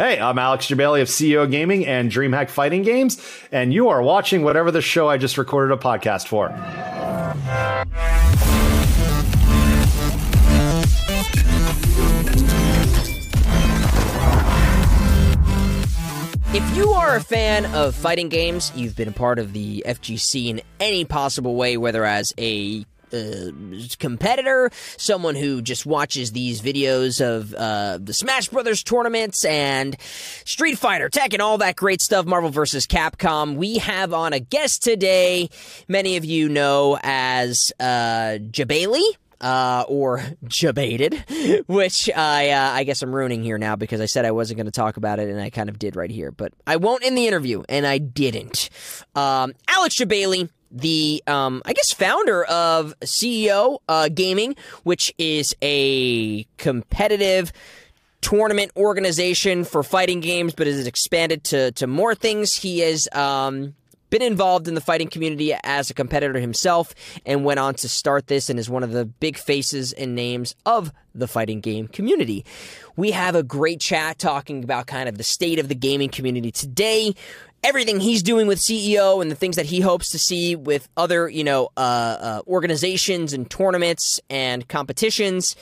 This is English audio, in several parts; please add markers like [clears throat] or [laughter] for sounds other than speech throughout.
Hey, I'm Alex Jebailey of CEO Gaming and DreamHack Fighting Games, and you are watching whatever the show I just recorded a podcast for. If you are a fan of fighting games, you've been a part of the FGC in any possible way, whether as a uh, competitor, someone who just watches these videos of uh, the Smash Brothers tournaments and Street Fighter, Tekken, all that great stuff, Marvel vs. Capcom. We have on a guest today, many of you know as uh, Jebailey. Uh, or [laughs] Jebaited, [laughs] which I uh, I guess I'm ruining here now because I said I wasn't going to talk about it and I kind of did right here, but I won't in the interview and I didn't. Um, Alex Jebailey the um, I guess founder of CEO uh, Gaming, which is a competitive tournament organization for fighting games, but has expanded to to more things. He has um, been involved in the fighting community as a competitor himself and went on to start this and is one of the big faces and names of the fighting game community. We have a great chat talking about kind of the state of the gaming community today everything he's doing with CEO and the things that he hopes to see with other, you know, uh, uh, organizations and tournaments and competitions.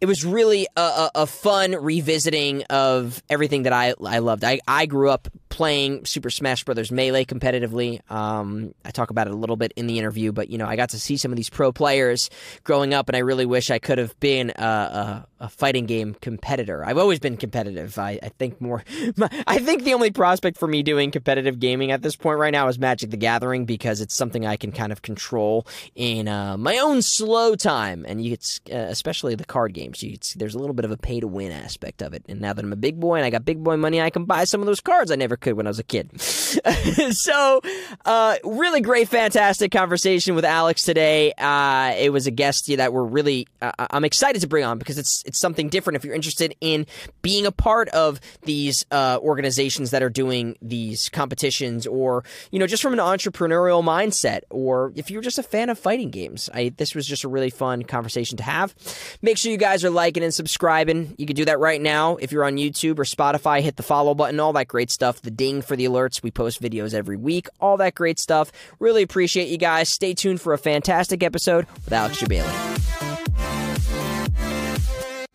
It was really a, a, a, fun revisiting of everything that I I loved. I, I grew up playing Super Smash Brothers Melee competitively. Um, I talk about it a little bit in the interview, but you know, I got to see some of these pro players growing up, and I really wish I could have been a, a, a fighting game competitor. I've always been competitive. I, I think more. [laughs] I think the only prospect for me doing competitive gaming at this point right now is Magic the Gathering because it's something I can kind of control in uh, my own slow time, and you uh, especially the card games. You there's a little bit of a pay to win aspect of it, and now that I'm a big boy and I got big boy money, I can buy some of those cards I never could when I was a kid. [laughs] so, uh, really great, fantastic conversation with Alex today. Uh, it was a guest that we're really, uh, I'm excited to bring on because it's it's something different. If you're interested in being a part of these uh, organizations that are doing these competitions, or you know, just from an entrepreneurial mindset, or if you're just a fan of fighting games, I, this was just a really fun conversation to have. Make sure you guys are liking and subscribing. You can do that right now if you're on YouTube or Spotify. Hit the follow button, all that great stuff. The ding for the alerts. We post videos every week, all that great stuff. Really appreciate you guys. Stay tuned for a fantastic episode with Alex Jebailey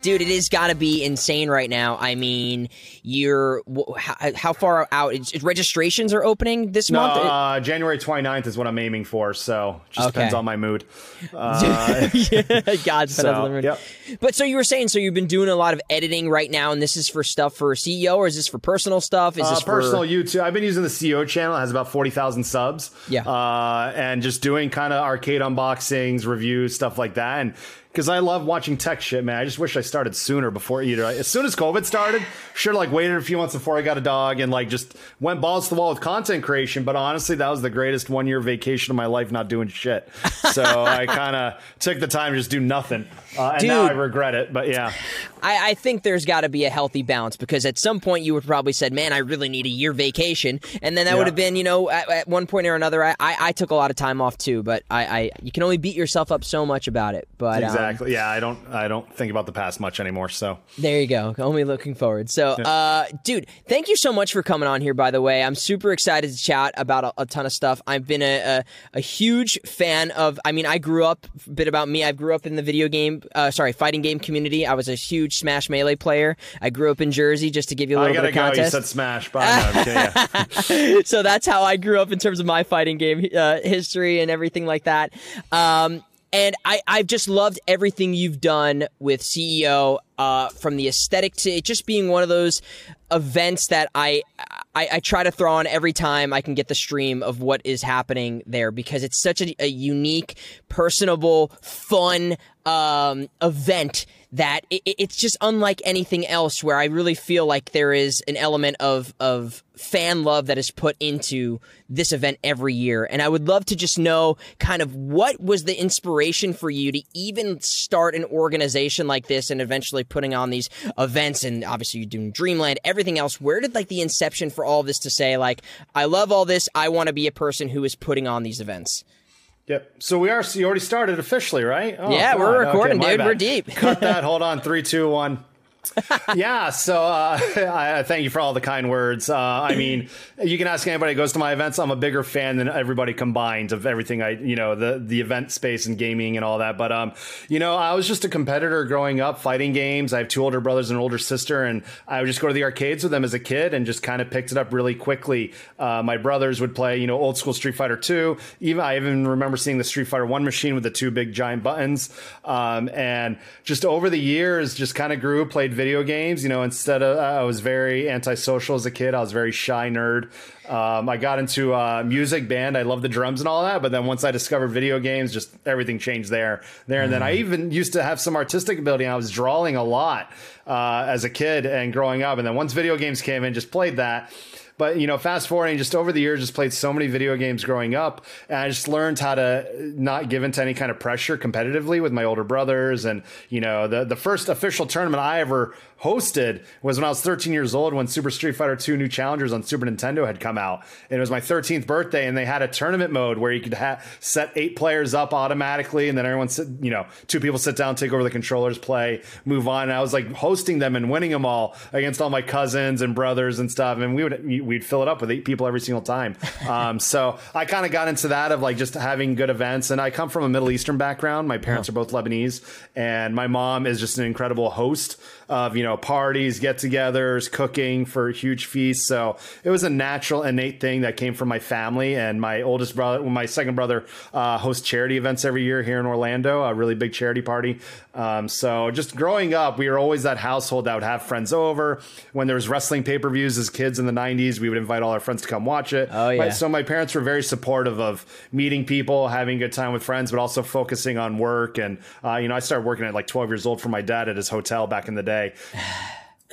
dude, it is got to be insane right now. I mean, you're how, how far out? It's, registrations are opening this no, month. Uh, January 29th is what I'm aiming for. So just okay. depends on my mood. [laughs] Uh, yeah, God, so, yep. But so you were saying, so you've been doing a lot of editing right now, and this is for stuff for CEO, or is this for personal stuff? Is uh, this personal for... YouTube? I've been using the CEO channel. It has about forty thousand subs. Yeah, uh, and just doing kind of arcade unboxings, reviews, stuff like that, and because I love watching tech shit, man. I just wish I started sooner before either. As soon as COVID started, sure, like waited a few months before I got a dog and like just went balls to the wall with content creation. But honestly, that was the greatest one year vacation of my life, not doing shit. So [laughs] I kind of took the time to just do nothing. Uh, and Dude, now I regret it, but yeah. I, I think there's got to be a healthy balance because at some point you would probably said, "Man, I really need a year vacation," and then that yeah. would have been, you know, at, at, one point or another. I, I, I, took a lot of time off too, but I, I you can only beat yourself up so much about it. But um, exactly, yeah, I don't I don't think about the past much anymore. So there you go. Only looking forward. So, yeah. uh, dude, thank you so much for coming on here. By the way, I'm super excited to chat about a, a ton of stuff. I've been a, a, a huge fan of. I mean, I grew up. A bit about me. I grew up in the video game. Uh, sorry, fighting game community. I was a huge Smash Melee player. I grew up in Jersey, just to give you a little bit of go. context. You said Smash, yeah. [laughs] so that's how I grew up in terms of my fighting game uh, history and everything like that. Um, and I, I've just loved everything you've done with CEO, uh, from the aesthetic to it just being one of those events that I, I, I try to throw on every time I can get the stream of what is happening there because it's such a, a unique, personable, fun um, event that it, it's just unlike anything else where I really feel like there is an element of of fan love that is put into this event every year. And I would love to just know kind of what was the inspiration for you to even start an organization like this and eventually putting on these events. And obviously you're doing Dreamland everything else. Where did like the inception for all this to say like I love all this. I want to be a person who is putting on these events Yep. So we are. You already started officially, right? Oh, yeah, we're on. recording, okay, dude. Bad. We're deep. Cut that. [laughs] Hold on. Three, two, one. [laughs] yeah, so uh, [laughs] I thank you for all the kind words. Uh, I mean, you can ask anybody who goes to my events. I'm a bigger fan than everybody combined of everything I, you know, the the event space and gaming and all that. But um, you know, I was just a competitor growing up, fighting games. I have two older brothers and an older sister, and I would just go to the arcades with them as a kid and just kind of picked it up really quickly. Uh, my brothers would play, you know, old school Street Fighter Two. Even I even remember seeing the Street Fighter One machine with the two big giant buttons. Um, and just over the years, just kind of grew, played video games. You know, instead of I was very antisocial as a kid. I was very shy nerd. Um, I got into uh, music, band. I love the drums and all that. But then once I discovered video games, just everything changed there. There and then I even used to have some artistic ability. I was drawing a lot uh, as a kid and growing up. And then once video games came in, just played that. But you know, fast forwarding just over the years, just played so many video games growing up, and I just learned how to not give into any kind of pressure competitively with my older brothers. And you know, the the first official tournament I ever hosted was when I was 13 years old when Super Street Fighter 2 New Challengers on Super Nintendo had come out. And it was my 13th birthday, and they had a tournament mode where you could ha- set eight players up automatically, and then everyone, sit, you know, two people sit down, take over the controllers, play, move on. And I was like hosting them and winning them all against all my cousins and brothers and stuff. And we would we'd fill it up with eight people every single time. [laughs] Um, so I kind of got into that of like just having good events. And I come from a Middle Eastern background. My parents are both Lebanese, and my mom is just an incredible host of you know parties, get-togethers, cooking for huge feasts. So it was a natural, innate thing that came from my family. And my oldest brother, my second brother, uh, hosts charity events every year here in Orlando, a really big charity party. Um, so just growing up, we were always that household that would have friends over. When there was wrestling pay-per-views as kids in the '90s, we would invite all our friends to come watch it. Oh, yeah. So my parents were very supportive of meeting people, having a good time with friends, but also focusing on work. And uh, you know, I started working at like 12 years old for my dad at his hotel back in the day day.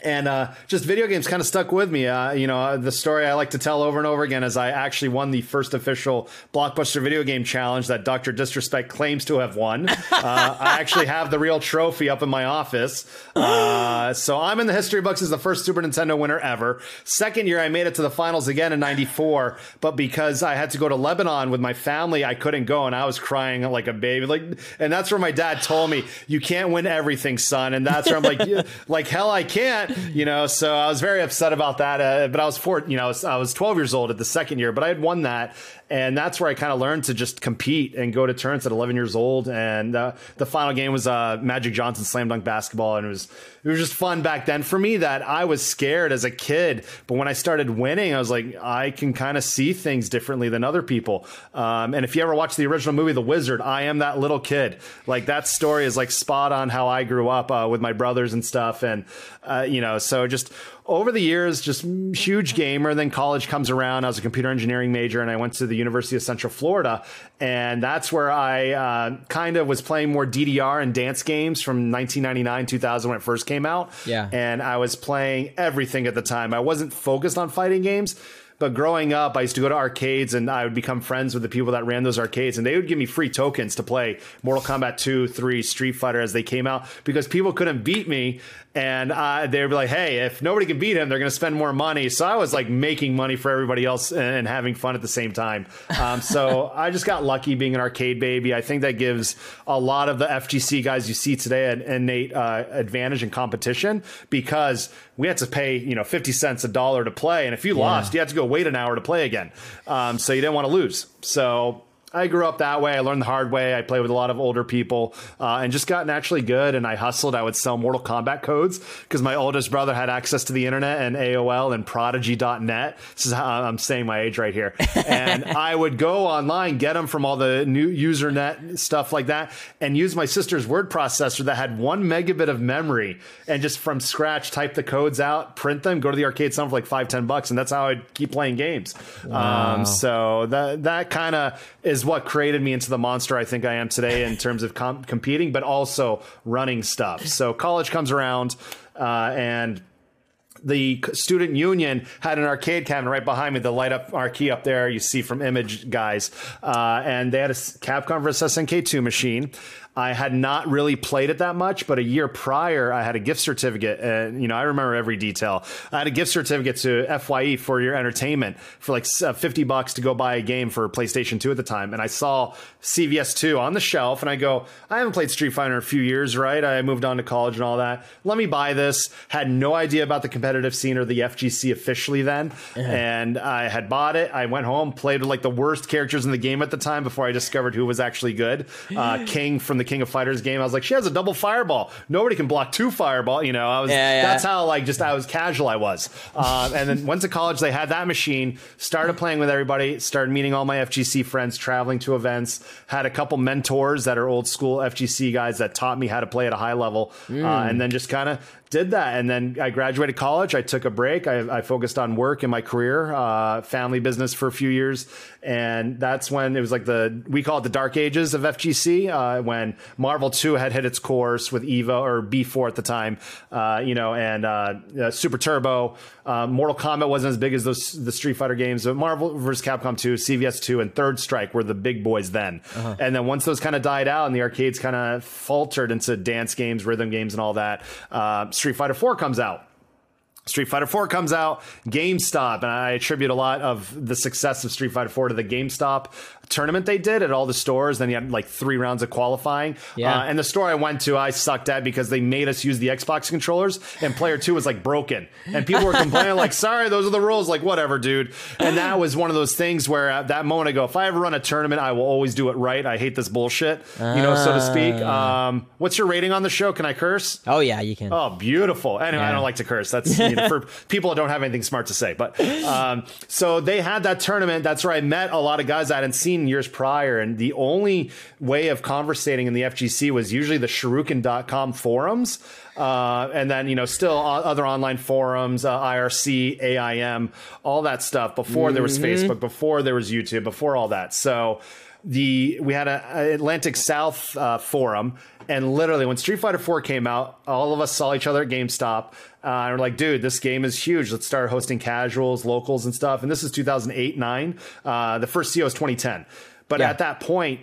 And uh, just video games kind of stuck with me. Uh, you know, uh, the story I like to tell over and over again is I actually won the first official Blockbuster video game challenge that Dr. Disrespect claims to have won. [laughs] Uh, I actually have the real trophy up in my office. Uh, so I'm in the history books as the first Super Nintendo winner ever. Second year, I made it to the finals again in 94, but because I had to go to Lebanon with my family, I couldn't go and I was crying like a baby. Like, and that's where my dad told me, you can't win everything, son. And that's where I'm like, [laughs] "Yeah, like hell, I can't, [laughs] you know? So I was very upset about that. Uh, but I was four, you know, I was, I was 12 years old at the second year, but I had won that. And that's where I kind of learned to just compete and go to tournaments at 11 years old. And uh, the final game was uh, Magic Johnson slam dunk basketball, and it was it was just fun back then for me. That I was scared as a kid, but when I started winning, I was like, I can kind of see things differently than other people. Um, and if you ever watch the original movie, The Wizard, I am that little kid. Like that story is like spot on how I grew up uh, with my brothers and stuff, and uh, you know, so just over the years, just huge gamer. Then college comes around. I was a computer engineering major, and I went to the University of Central Florida, and that's where I uh, kind of was playing more DDR and dance games from 1999, 2000 when it first came out. Yeah. and I was playing everything at the time. I wasn't focused on fighting games. But growing up, I used to go to arcades and I would become friends with the people that ran those arcades, and they would give me free tokens to play Mortal Kombat 2, 3, Street Fighter as they came out because people couldn't beat me. And uh, they be like, hey, if nobody can beat him, they're going to spend more money. So I was like making money for everybody else and having fun at the same time. Um, so [laughs] I just got lucky being an arcade baby. I think that gives a lot of the FGC guys you see today an innate uh, advantage in competition because we had to pay, you know, 50 cents a dollar to play. And if you lost, you had to go wait an hour to play again. Um, so you didn't want to lose. So I grew up that way. I learned the hard way. I played with a lot of older people uh, and just got naturally good. And I hustled. I would sell Mortal Kombat codes because my oldest brother had access to the internet and AOL and Prodigy.net. This is how I'm saying my age right here. And [laughs] I would go online, get them from all the new Usenet stuff like that, and use my sister's word processor that had one megabit of memory and just from scratch type the codes out, print them, go to the arcade, sell for like five, ten bucks, and that's how I'd keep playing games. Um, so that that kind of is what created me into the monster I think I am today in terms of com- competing, but also running stuff. So college comes around, uh, and the student union had an arcade cabinet right behind me, the light up marquee up there you see from Image guys, uh, and they had a Capcom vs SNK2 machine. I had not really played it that much, but a year prior, I had a gift certificate. And, you know, I remember every detail. I had a gift certificate to FYE for your entertainment for like uh, 50 bucks to go buy a game for PlayStation 2 at the time. And I saw CVS 2 on the shelf and I go, I haven't played Street Fighter in a few years, right? I moved on to college and all that. Let me buy this. Had no idea about the competitive scene or the FGC officially then. And I had bought it. I went home, played with like the worst characters in the game at the time before I discovered who was actually good. Uh, King from the King of Fighters game. I was like, she has a double fireball. Nobody can block two fireball. You know, I was, Yeah, yeah. that's how like just I was casual I was. Um, and then went to college. They had that machine. Started playing with everybody. Started meeting all my FGC friends. Traveling to events. Had a couple mentors that are old school FGC guys that taught me how to play at a high level. Uh, and then just kind of did that. And then I graduated college. I took a break. I, I focused on work and my career, uh, family business for a few years. And that's when it was like the, we call it the dark ages of FGC, uh, when Marvel 2 had hit its course with Evo or B4 at the time, uh, you know, and uh, uh, Super Turbo. Uh, Mortal Kombat wasn't as big as those the Street Fighter games, but Marvel vs. Capcom 2, CVS 2, and Third Strike were the big boys then. And then once those kind of died out and the arcades kind of faltered into dance games, rhythm games, and all that, uh, Street Fighter 4 comes out. Street Fighter 4 comes out, GameStop, and I attribute a lot of the success of Street Fighter 4 to the GameStop tournament they did at all the stores. Then you had like three rounds of qualifying. Yeah. Uh, and the store I went to, I sucked at because they made us use the Xbox controllers, and player two was like broken. And people were complaining, like, sorry, those are the rules. Like, whatever, dude. And that was one of those things where at that moment I go, if I ever run a tournament, I will always do it right. I hate this bullshit, you know, so to speak. Um, what's your rating on the show? Can I curse? Oh yeah, you can. Oh, beautiful. Anyway, I don't like to curse. That's you know, [laughs] for people that don't have anything smart to say. But um, so they had that tournament. That's where I met a lot of guys I hadn't seen years prior. And the only way of conversating in the FGC was usually the shoryuken.com forums. Uh, and then, you know, still other online forums, uh, IRC, AIM, all that stuff before there was Facebook, before there was YouTube, before all that. So the we had a, a Atlantic South uh, forum, and literally when Street Fighter 4 came out, all of us saw each other at GameStop. Uh, and we're like, dude, this game is huge. Let's start hosting casuals, locals, and stuff. And this is 2008, 9. Uh, the first CEO is 2010. But Yeah. at that point,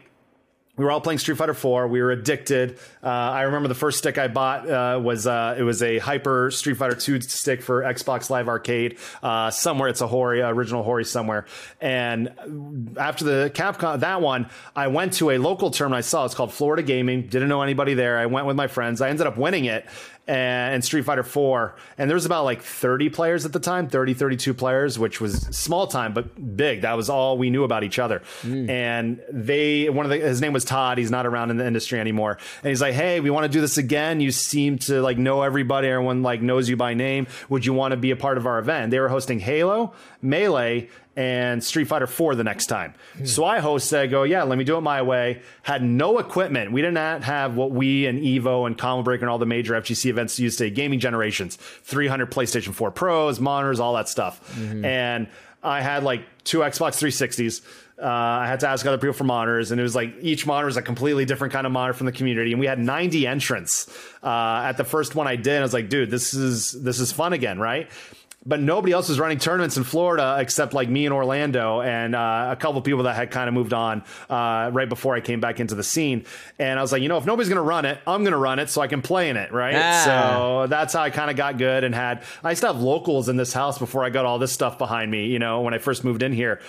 we were all playing Street Fighter 4. We were addicted. Uh, I remember the first stick I bought uh, was uh, it was a Hyper Street Fighter 2 stick for Xbox Live Arcade. Uh, somewhere it's a Hori, original Hori somewhere. And after the Capcom that one, I went to a local tournament I saw. It's called Florida Gaming. Didn't know anybody there. I went with my friends. I ended up winning it. And, Street Fighter 4 and there was about like 30 players at the time 30 32 players which was small time but big. That was all we knew about each other. Hmm. And they one of the his name was Todd. He's not around in the industry anymore. And he's like hey we want to do this again. You seem to like know everybody. Everyone like knows you by name. Would you want to be a part of our event? They were hosting Halo Melee and Street Fighter 4 the next time. So I hosted, I go, yeah, let me do it my way. Had no equipment. We did not have what we and Evo and Combo Breaker and all the major FGC events used to gaming generations 300 PlayStation 4 Pros, monitors, all that stuff. And I had like two Xbox 360s. Uh, I had to ask other people for monitors, and it was like each monitor is a completely different kind of monitor from the community. And we had 90 entrants uh, at the first one I did. I was like, dude, this is this is fun again, right? But nobody else was running tournaments in Florida except like me in Orlando and uh, a couple of people that had kind of moved on uh, right before I came back into the scene. And I was like, you know, if nobody's going to run it, I'm going to run it so I can play in it, right? Ah. So that's how I kind of got good and had. I used to have locals in this house before I got all this stuff behind me. You know, when I first moved in here.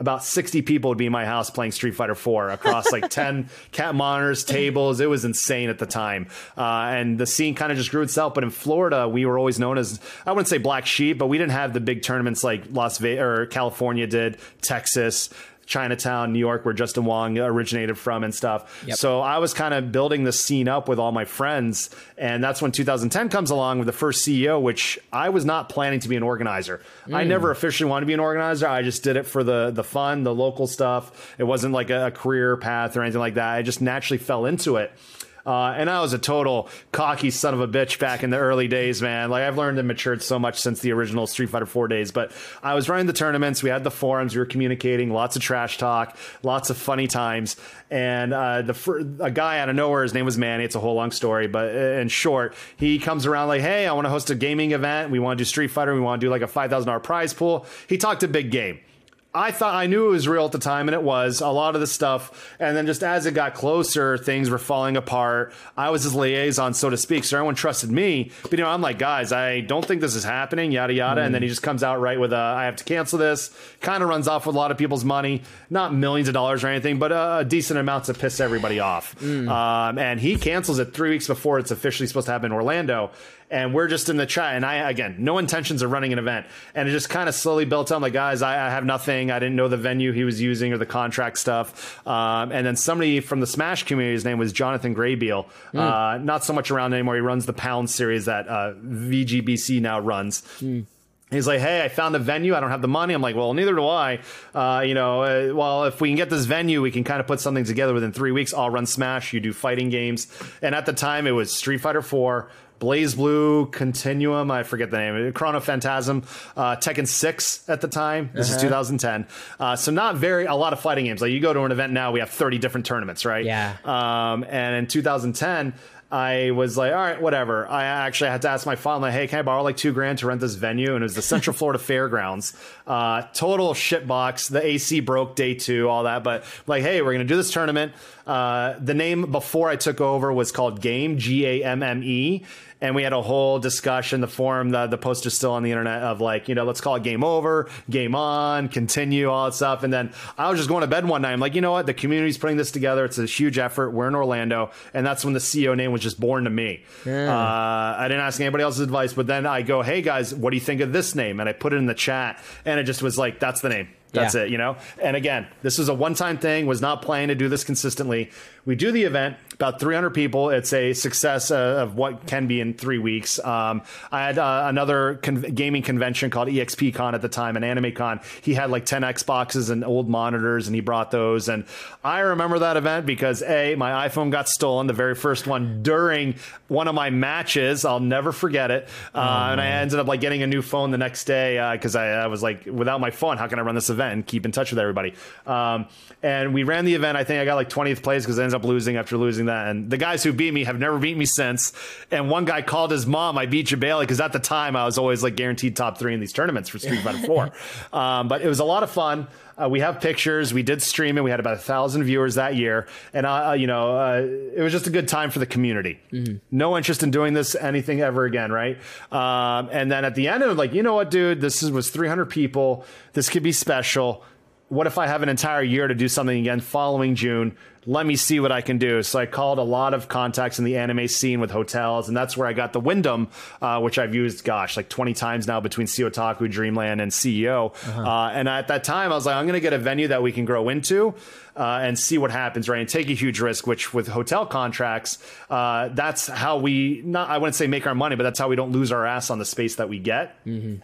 About 60 people would be in my house playing Street Fighter 4 across like [laughs] 10 cat monitors, tables. It was insane at the time. Uh, and the scene kind of just grew itself. But in Florida, we were always known as, I wouldn't say black sheep, but we didn't have the big tournaments like Las Vegas or California did, Texas. Chinatown, New York, where Justin Wong originated from and stuff. Yep. So I was kind of building the scene up with all my friends. And that's when 2010 comes along with the first CEO, which I was not planning to be an organizer. I mm. never officially wanted to be an organizer. I just did it for the, the fun, the local stuff. It wasn't like a, a career path or anything like that. I just naturally fell into it. Uh, and I was a total cocky son of a bitch back in the early days, man. Like I've learned and matured so much since the original Street Fighter 4 days. But I was running the tournaments. We had the forums. We were communicating. Lots of trash talk. Lots of funny times. And uh, the fir- a guy out of nowhere, his name was Manny. It's a whole long story, but uh, in short, he comes around like, "Hey, I want to host a gaming event. We want to do Street Fighter. We want to do like a five thousand dollar prize pool." He talked a big game. I thought I knew it was real at the time, and it was a lot of the stuff. And then just as it got closer, things were falling apart. I was his liaison, so to speak, so everyone trusted me. But you know, I'm like, guys, I don't think this is happening, yada yada. Mm. And then he just comes out right with a, I have to cancel this. Kind of runs off with a lot of people's money, not millions of dollars or anything, but a, a decent amount to piss everybody off. Mm. Um, and he cancels it three weeks before it's officially supposed to happen in Orlando and we're just in the chat. And I, again, no intentions of running an event. And it just kind of slowly built on like, guys, I, I, have nothing. I didn't know the venue he was using or the contract stuff. Um, and then somebody from the Smash community, his name was Jonathan Graybeal. Mm. Uh, not so much around anymore. He runs the Pound series that uh, VGBC now runs. Mm. He's like, hey, I found a venue. I don't have the money. I'm like, well, neither do I. Uh, you know, uh, well, if we can get this venue, we can kind of put something together within three weeks. I'll run Smash. You do fighting games. And at the time, it was Street Fighter 4, BlazBlue Continuum, I forget the name, Chrono Phantasm, uh, Tekken 6 at the time. This uh-huh. is 2010. Uh, so not very, a lot of fighting games. Like you go to an event now, we have 30 different tournaments, right? Yeah. Um, and in 2010, I was like, all right, whatever. I actually had to ask my father, like, hey, can I borrow like two grand to rent this venue? And it was the Central [laughs] Florida Fairgrounds. Uh, total shitbox. The AC broke day two, all that. But like, hey, we're going to do this tournament. Uh, the name before I took over was called Game, G A M M E and we had a whole discussion. The forum, the the post is still on the internet of like, you know, let's call it game over, game on, continue, all that stuff. And then I was just going to bed one night. I'm like, you know what? The community's putting this together. It's a huge effort. We're in Orlando, and that's when the CEO name was just born to me. Yeah. Uh, I didn't ask anybody else's advice, but then I go, hey guys, what do you think of this name? And I put it in the chat, and it just was like, that's the name. That's yeah. it, you know? And again, this was a one time thing, was not planning to do this consistently. We do the event, about 300 people. It's a success uh, of what can be in three weeks. Um, I had uh, another con- gaming convention called EXP Con at the time, an anime con. He had like 10 Xboxes and old monitors, and he brought those. And I remember that event because A, my iPhone got stolen, the very first one during one of my matches. I'll never forget it. Uh, oh, and I ended up like getting a new phone the next day because uh, I, I, was like, without my phone, how can I run this event and keep in touch with everybody? Um, and we ran the event. I think I got like 20th place because I ended up losing after losing that. And the guys who beat me have never beat me since. And one guy called his mom, I beat you, Bailey, because at the time I was always like guaranteed top three in these tournaments for Street Fighter 4. [laughs] Um, but it was a lot of fun. Uh, we have pictures. We did stream it. We had about a thousand viewers that year, and uh, uh, you know, uh, it was just a good time for the community. Mm-hmm. No interest in doing this anything ever again, right? Um, and then at the end, it was like, you know what, dude, this is, was 300 people. This could be special what if I have an entire year to do something again following June? Let me see what I can do. So I called a lot of contacts in the anime scene with hotels, and that's where I got the Wyndham, uh, which I've used, gosh, like 20 times now between CEOtaku, Dreamland, and CEO. Uh-huh. Uh, and at that time, I was like, I'm going to get a venue that we can grow into. Uh, and see what happens, right? And take a huge risk, which with hotel contracts, uh, that's how we not I wouldn't say make our money, but that's how we don't lose our ass on the space that we get. Mm-hmm.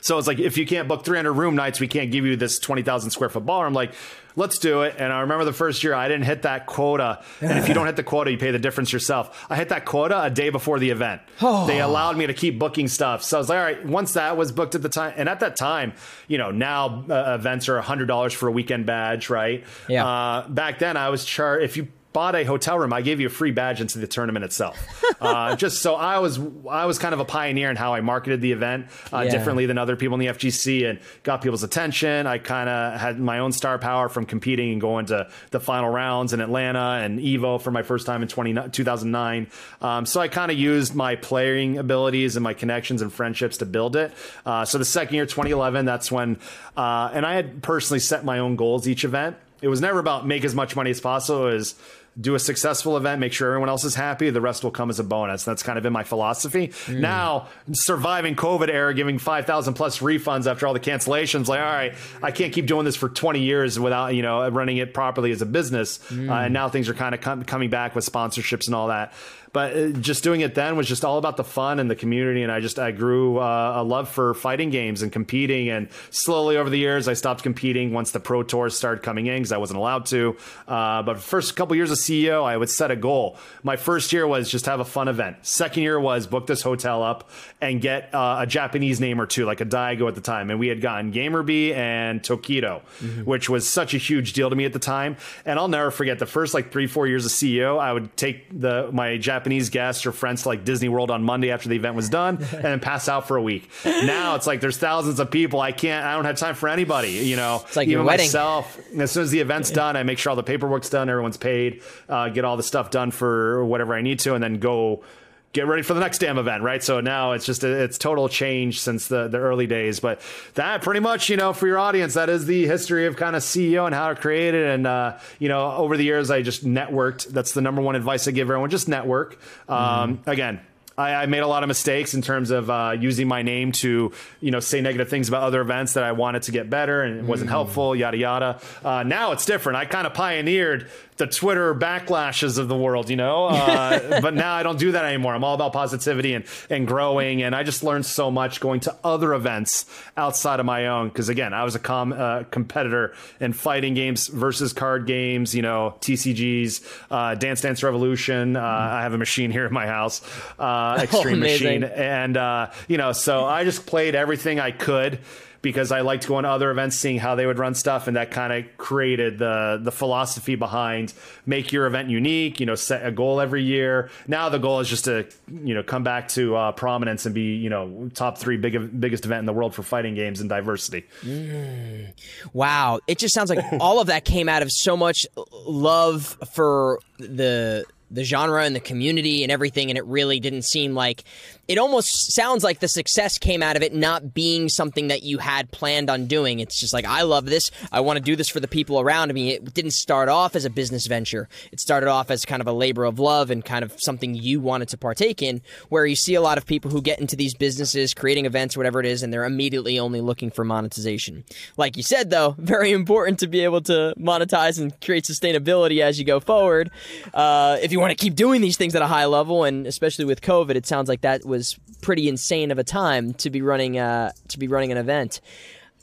So it's like if you can't book 300 room nights, we can't give you this 20,000 square foot ballroom. Like let's do it. And I remember the first year I didn't hit that quota. And if you don't hit the quota, you pay the difference yourself. I hit that quota a day before the event. [sighs] Oh. They allowed me to keep booking stuff. So I was like, all right, once that was booked at the time, and at that time, you know, now uh, events are $100 for a weekend badge, right? Yeah. Uh, back then I was charged, if you bought a hotel room, I gave you a free badge into the tournament itself. [laughs] uh, just so I was I was kind of a pioneer in how I marketed the event uh, yeah. differently than other people in the FGC and got people's attention. I kind of had my own star power from competing and going to the final rounds in Atlanta and Evo for my first time in 20, 2009. Um, so I kind of used my playing abilities and my connections and friendships to build it. Uh, so the second year, 2011, that's when, uh, and I had personally set my own goals each event. It was never about make as much money as possible. It was do a successful event, make sure everyone else is happy. The rest will come as a bonus. That's kind of been my philosophy. Mm. Now, surviving COVID era, giving 5,000 plus refunds after all the cancellations, like, all right, I can't keep doing this for 20 years without, you know, running it properly as a business. Mm. Uh, and now things are kind of com- coming back with sponsorships and all that but uh, just doing it then was just all about the fun and the community and i just i grew uh, a love for fighting games and competing and slowly over the years i stopped competing once the pro tours started coming in because i wasn't allowed to. Uh, but first couple years of ceo i would set a goal. My first year was just have a fun event. Second year was book this hotel up and get uh, a japanese name or two like a daigo at the time and we had gotten Gamerbee and tokido mm-hmm. which was such a huge deal to me at the time. And i'll never forget the first like three four years of ceo i would take the my japanese Japanese guests or friends to like Disney World on Monday after the event was done, [laughs] and then pass out for a week. Now it's like there's thousands of people. I can't. I don't have time for anybody. You know, it's like even your wedding. myself. As soon as the event's done, I make sure all the paperwork's done, everyone's paid, uh, get all the stuff done for whatever I need to, and then go get ready for the next damn event, right? So now it's just a, it's total change since the the early days. But that pretty much, you know, for your audience, that is the history of kind of CEO and how it created. And uh, you know, over the years, I just networked. That's the number one advice I give everyone: just network. Um, mm. Again. I, I, made a lot of mistakes in terms of uh, using my name to, you know, say negative things about other events that I wanted to get better and it wasn't mm. helpful, yada yada. Uh, now it's different. I kind of pioneered the Twitter backlashes of the world, you know. Uh, [laughs] but now I don't do that anymore. I'm all about positivity and and growing, and I just learned so much going to other events outside of my own. Because again, I was a com- uh, competitor in fighting games versus card games, you know, TCGs, uh, Dance Dance Revolution. Uh, I have a machine here in my house, uh, [laughs] Extreme oh, Machine, and uh, you know, so I just played everything I could because I liked going to other events, seeing how they would run stuff, and that kind of created the the philosophy behind make your event unique. You know, set a goal every year. Now the goal is just to you know come back to uh, prominence and be you know top three big biggest event in the world for fighting games and diversity. Mm. Wow, it just sounds like all of that came out of so much love for the the genre and the community and everything and it really didn't seem like it almost sounds like the success came out of it not being something that you had planned on doing. It's just like, I love this. I want to do this for the people around me. It didn't start off as a business venture. It started off as kind of a labor of love and kind of something you wanted to partake in, where you see a lot of people who get into these businesses, creating events, whatever it is, and they're immediately only looking for monetization. Like you said, though, [laughs] very important to be able to monetize and create sustainability as you go forward. Uh, if you want to keep doing these things at a high level, and especially with COVID, it sounds like that was was pretty insane of a time to be running uh, to be running an event.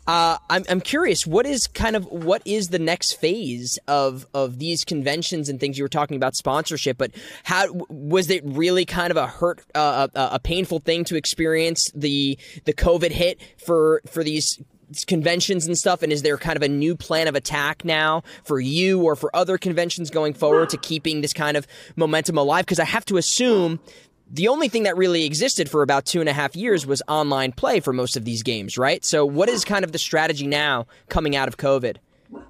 Uh, I'm I'm curious. What is kind of what is the next phase of of these conventions and things you were talking about sponsorship? But how was it really kind of a hurt uh, a, a painful thing to experience the the COVID hit for for these conventions and stuff and is there kind of a new plan of attack now for you or for other conventions going forward to keeping this kind of momentum alive because i have to assume the only thing that really existed for about two and a half years was online play for most of these games, right? So, what is kind of the strategy now coming out of COVID?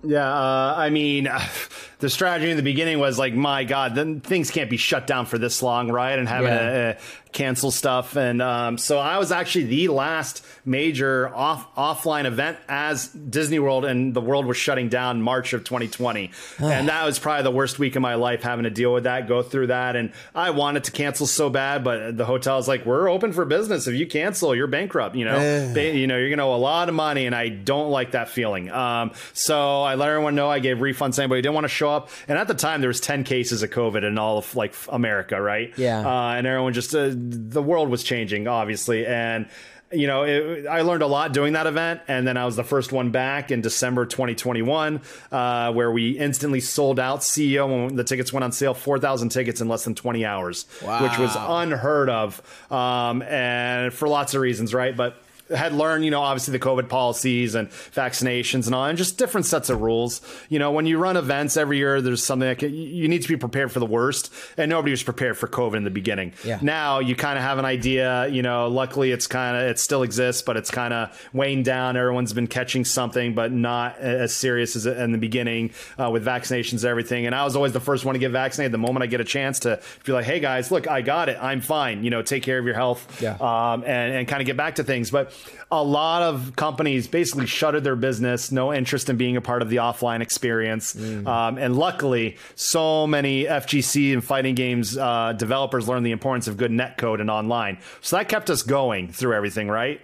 Yeah, uh, I mean, [laughs] the strategy in the beginning was like, my God, then things can't be shut down for this long, right? And having yeah. To cancel stuff, and um, so I was actually the last major off offline event as Disney World and the world was shutting down March of 2020, and that was probably the worst week of my life having to deal with that, go through that, and I wanted to cancel so bad, but the hotel's like, we're open for business. If you cancel, you're bankrupt. You know, they, you know, you're gonna owe a lot of money, and I don't like that feeling. Um, so I let everyone know I gave refunds to anybody who didn't want to show up, and at the time there was 10 cases of COVID in all of like America, right? Yeah, uh, and everyone just. Uh, the world was changing, obviously, and you know, it, I learned a lot doing that event, and then I was the first one back in December 2021, uh, where we instantly sold out CEO when the tickets went on sale, 4,000 tickets in less than 20 hours, wow. which was unheard of, um, and for lots of reasons, right? But had learned, you know, obviously the COVID policies and vaccinations and all, and just different sets of rules. You know, when you run events every year, there's something that can, you need to be prepared for the worst, and nobody was prepared for COVID in the beginning. Yeah. Now you kind of have an idea. You know, luckily it's kind of it still exists, but it's kind of weighing down. Everyone's been catching something, but not as serious as in the beginning uh, with vaccinations and everything. And I was always the first one to get vaccinated. The moment I get a chance to be like, "Hey guys, look, I got it. I'm fine." You know, take care of your health, yeah. um, and and kind of get back to things, but a lot of companies basically shuttered their business, no interest in being a part of the offline experience. Mm. Um, and luckily, so many FGC and fighting games uh, developers learned the importance of good netcode and online. So that kept us going through everything, right?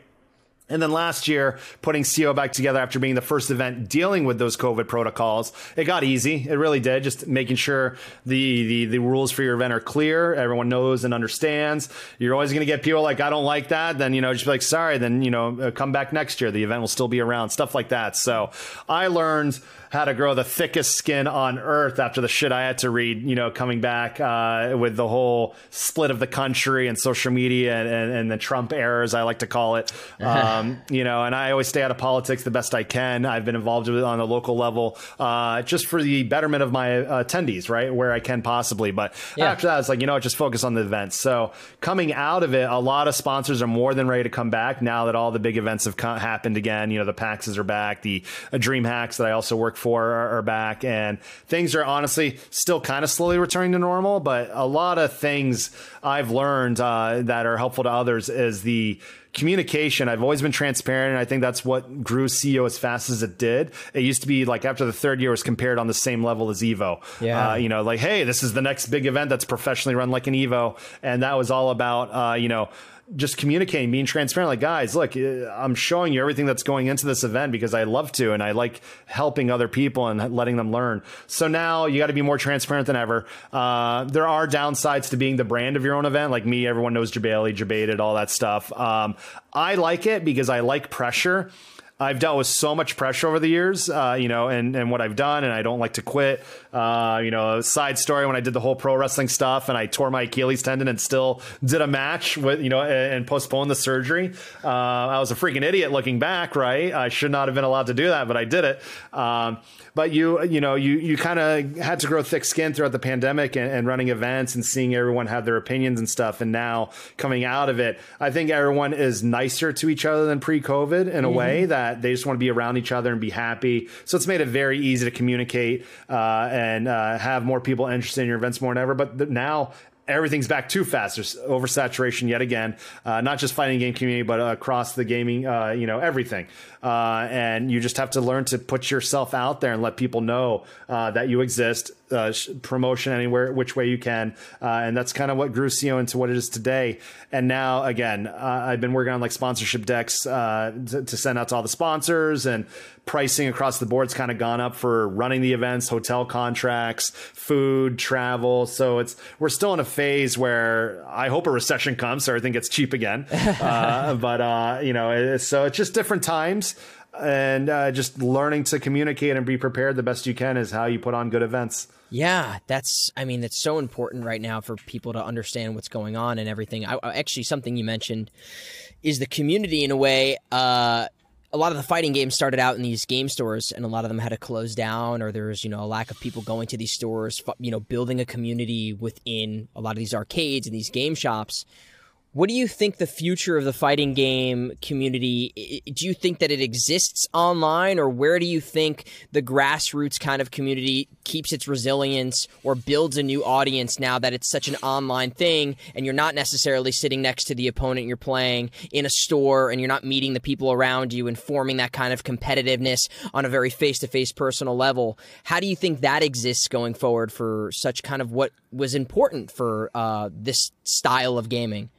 And then last year, putting CEO back together after being the first event dealing with those COVID protocols, it got easy. It really did. Just making sure the, the, the rules for your event are clear. Everyone knows and understands. You're always going to get people like, I don't like that. Then, you know, just be like, sorry, then, you know, come back next year. The event will still be around, stuff like that. So I learned how to grow the thickest skin on earth after the shit I had to read, you know, coming back uh, with the whole split of the country and social media and, and, and the Trump errors, I like to call it. [laughs] Um, you know, and I always stay out of politics the best I can. I've been involved with it on a local level, uh, just for the betterment of my uh, attendees, right, where I can possibly. But yeah. after that, it's like you know, just focus on the events. So coming out of it, a lot of sponsors are more than ready to come back now that all the big events have come, happened again. You know, the PAXs are back, the uh, Dream Hacks that I also work for are, are back, and things are honestly still kind of slowly returning to normal. But a lot of things I've learned uh, that are helpful to others is the communication. I've always been transparent, and I think that's what grew CEO as fast as it did. It used to be like after the third year was compared on the same level as Evo. Yeah, uh, you know, like hey, this is the next big event that's professionally run like an Evo, and that was all about uh, you know just communicating, being transparent. Like, guys, look, uh, I'm showing you everything that's going into this event because I love to, and I like helping other people and letting them learn. So now you got to be more transparent than ever. Uh, there are downsides to being the brand of your own event. Like me, everyone knows Jebailey, Jebaited, all that stuff. Um, I like it because I like pressure. I've dealt with so much pressure over the years, uh, you know, and, and what I've done, and I don't like to quit. Uh, you know, side story when I did the whole pro wrestling stuff and I tore my Achilles tendon and still did a match with, you know, and, and postponed the surgery. Uh, I was a freaking idiot looking back, right? I should not have been allowed to do that, but I did it. Um, but you you know you you kind of had to grow thick skin throughout the pandemic and, and, running events and seeing everyone have their opinions and stuff and now coming out of it i think everyone is nicer to each other than pre-covid in a mm-hmm. way that they just want to be around each other and be happy so it's made it very easy to communicate uh, and uh, have more people interested in your events more than ever but now everything's back too fast. There's oversaturation yet again, uh, not just fighting game community, but across the gaming, uh, you know, everything. Uh, and you just have to learn to put yourself out there and let people know uh, that you exist. Uh, promotion anywhere, which way you can, uh, and that's kind of what grew CEO into what it is today. And now, again, I've been working on like sponsorship decks to, to send out to all the sponsors and pricing across the board's kind of gone up for running the events, hotel contracts, food, travel. So it's we're still in a phase where I hope a recession comes so everything gets cheap again. [laughs] uh, but uh, you know, it's, so it's just different times. And uh, just learning to communicate and be prepared the best you can is how you put on good events. Yeah, that's. I mean, it's so important right now for people to understand what's going on and everything. I, actually, something you mentioned is the community in a way. Uh, a lot of the fighting games started out in these game stores and a lot of them had to close down or there's you know a lack of people going to these stores you know building a community within a lot of these arcades and these game shops what do you think the future of the fighting game community? Do you think that it exists online, or where do you think the grassroots kind of community keeps its resilience or builds a new audience now that it's such an online thing and you're not necessarily sitting next to the opponent you're playing in a store and you're not meeting the people around you and forming that kind of competitiveness on a very face to face personal level? How do you think that exists going forward for such kind of what was important for uh, this style of gaming?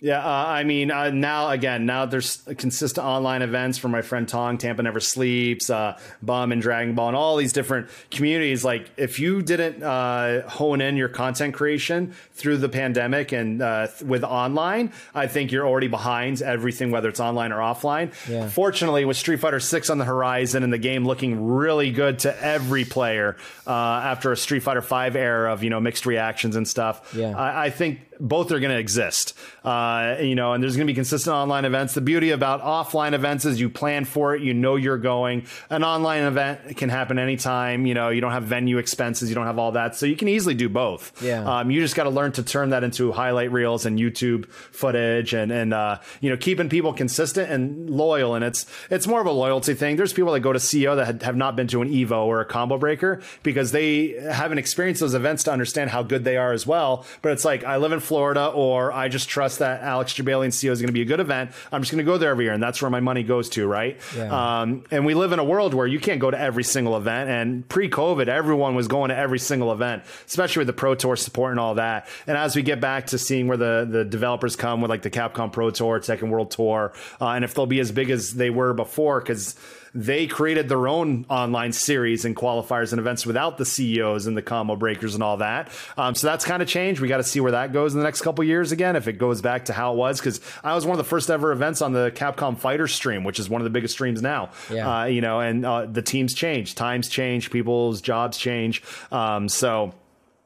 Yeah, uh, I mean, uh, now again, now there's consistent online events for my friend Tong, Tampa Never Sleeps, uh, Bum and Dragon Ball, and all these different communities. Like, if you didn't uh, hone in your content creation through the pandemic and uh, with online, I think you're already behind everything, whether it's online or offline. Yeah. Fortunately, with Street Fighter Six on the horizon and the game looking really good to every player uh, after a Street Fighter Five era of you know mixed reactions and stuff, yeah. I, I think both are going to exist. Uh, you know, and there's going to be consistent online events. The beauty about offline events is you plan for it, you know you're going. An online event can happen anytime. You know, you don't have venue expenses, you don't have all that, so you can easily do both. Yeah. Um, you just got to learn to turn that into highlight reels and YouTube footage, and and uh, you know, keeping people consistent and loyal. And it's it's more of a loyalty thing. There's people that go to CEO that have not been to an Evo or a combo breaker because they haven't experienced those events to understand how good they are as well. But it's like I live in Florida, or I just trust that Alex Jebailey and CEO is going to be a good event. I'm just going to go there every year, and that's where my money goes to, right? Yeah. Um, and we live in a world where you can't go to every single event. And pre-COVID, everyone was going to every single event, especially with the Pro Tour support and all that. And as we get back to seeing where the the developers come with like the Capcom Pro Tour, Tekken World Tour, uh, and if they'll be as big as they were before, because they created their own online series and qualifiers and events without the CEOs and the combo breakers and all that. Um, so that's kind of changed. We got to see where that goes in the next couple years again, if it goes back to how it was. Because I was one of the first ever events on the Capcom Fighter stream, which is one of the biggest streams now. Yeah. Uh, you know, and uh, the teams change, times change, people's jobs change. Um, so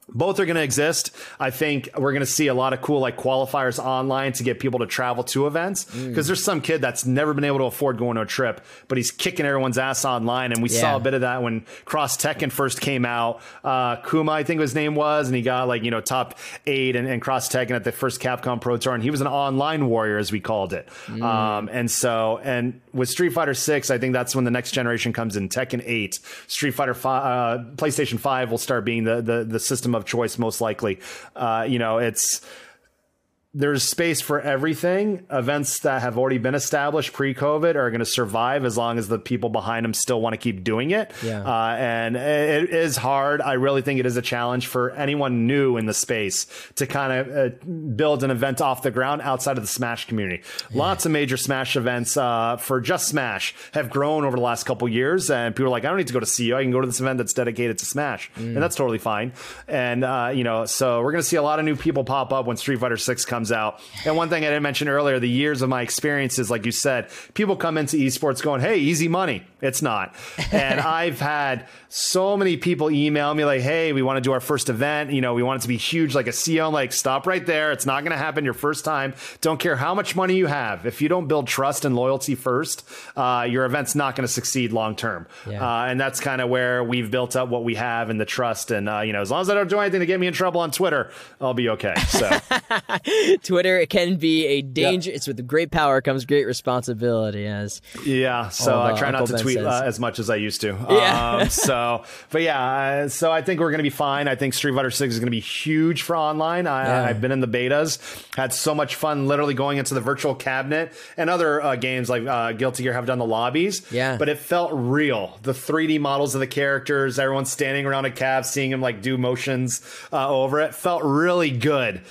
both are going to exist. I think we're going to see a lot of cool like qualifiers online to get people to travel to events because mm. there's some kid that's never been able to afford going to a trip, but he's kicking everyone's ass online. And we yeah. saw a bit of that when Cross Tekken first came out. Uh, Kuma, I think his name was, and he got like, you know, top eight and, and Cross Tekken at the first Capcom Pro Tour. And he was an online warrior, as we called it. Mm. Um, and so, and with Street Fighter 6, I think that's when the next generation comes in. Tekken 8, Street Fighter 5, uh, PlayStation 5 will start being the, the, the system of choice most likely. Uh, you know, it's there's space for everything. Events that have already been established pre-COVID are going to survive as long as the people behind them still want to keep doing it. Yeah. Uh, and it is hard. I really think it is a challenge for anyone new in the space to kind of uh, build an event off the ground outside of the Smash community. Yeah. Lots of major Smash events uh, for just Smash have grown over the last couple years, and people are like, I don't need to go to CEO. I can go to this event that's dedicated to Smash, mm. and that's totally fine. And uh, you know, so we're going to see a lot of new people pop up when Street Fighter Six comes comes out. And one thing I didn't mention earlier, the years of my experiences, like you said, people come into esports going, hey, easy money. It's not. And [laughs] I've had so many people email me like, hey, we want to do our first event. You know, we want it to be huge, like a CEO. I'm like, stop right there. It's not going to happen your first time. Don't care how much money you have. If you don't build trust and loyalty first, uh, your event's not going to succeed long term. Yeah. Uh, and that's kind of where we've built up what we have and the trust. And, uh, you know, as long as I don't do anything to get me in trouble on Twitter, I'll be okay. So. [laughs] [laughs] Twitter it can be a danger. Yep. It's with great power comes great responsibility. As yeah, so I try not to tweet uh, as much as I used to. [laughs] Yeah. Um, so, but yeah, uh, so I think we're going to be fine. I think Street Fighter Six is going to be huge for online. I, yeah. I've been in the betas, had so much fun, literally going into the virtual cabinet and other uh, games like uh, Guilty Gear have done the lobbies. Yeah, but it felt real. The 3D models of the characters, everyone standing around a cab, seeing them like do motions uh, over it, felt really good.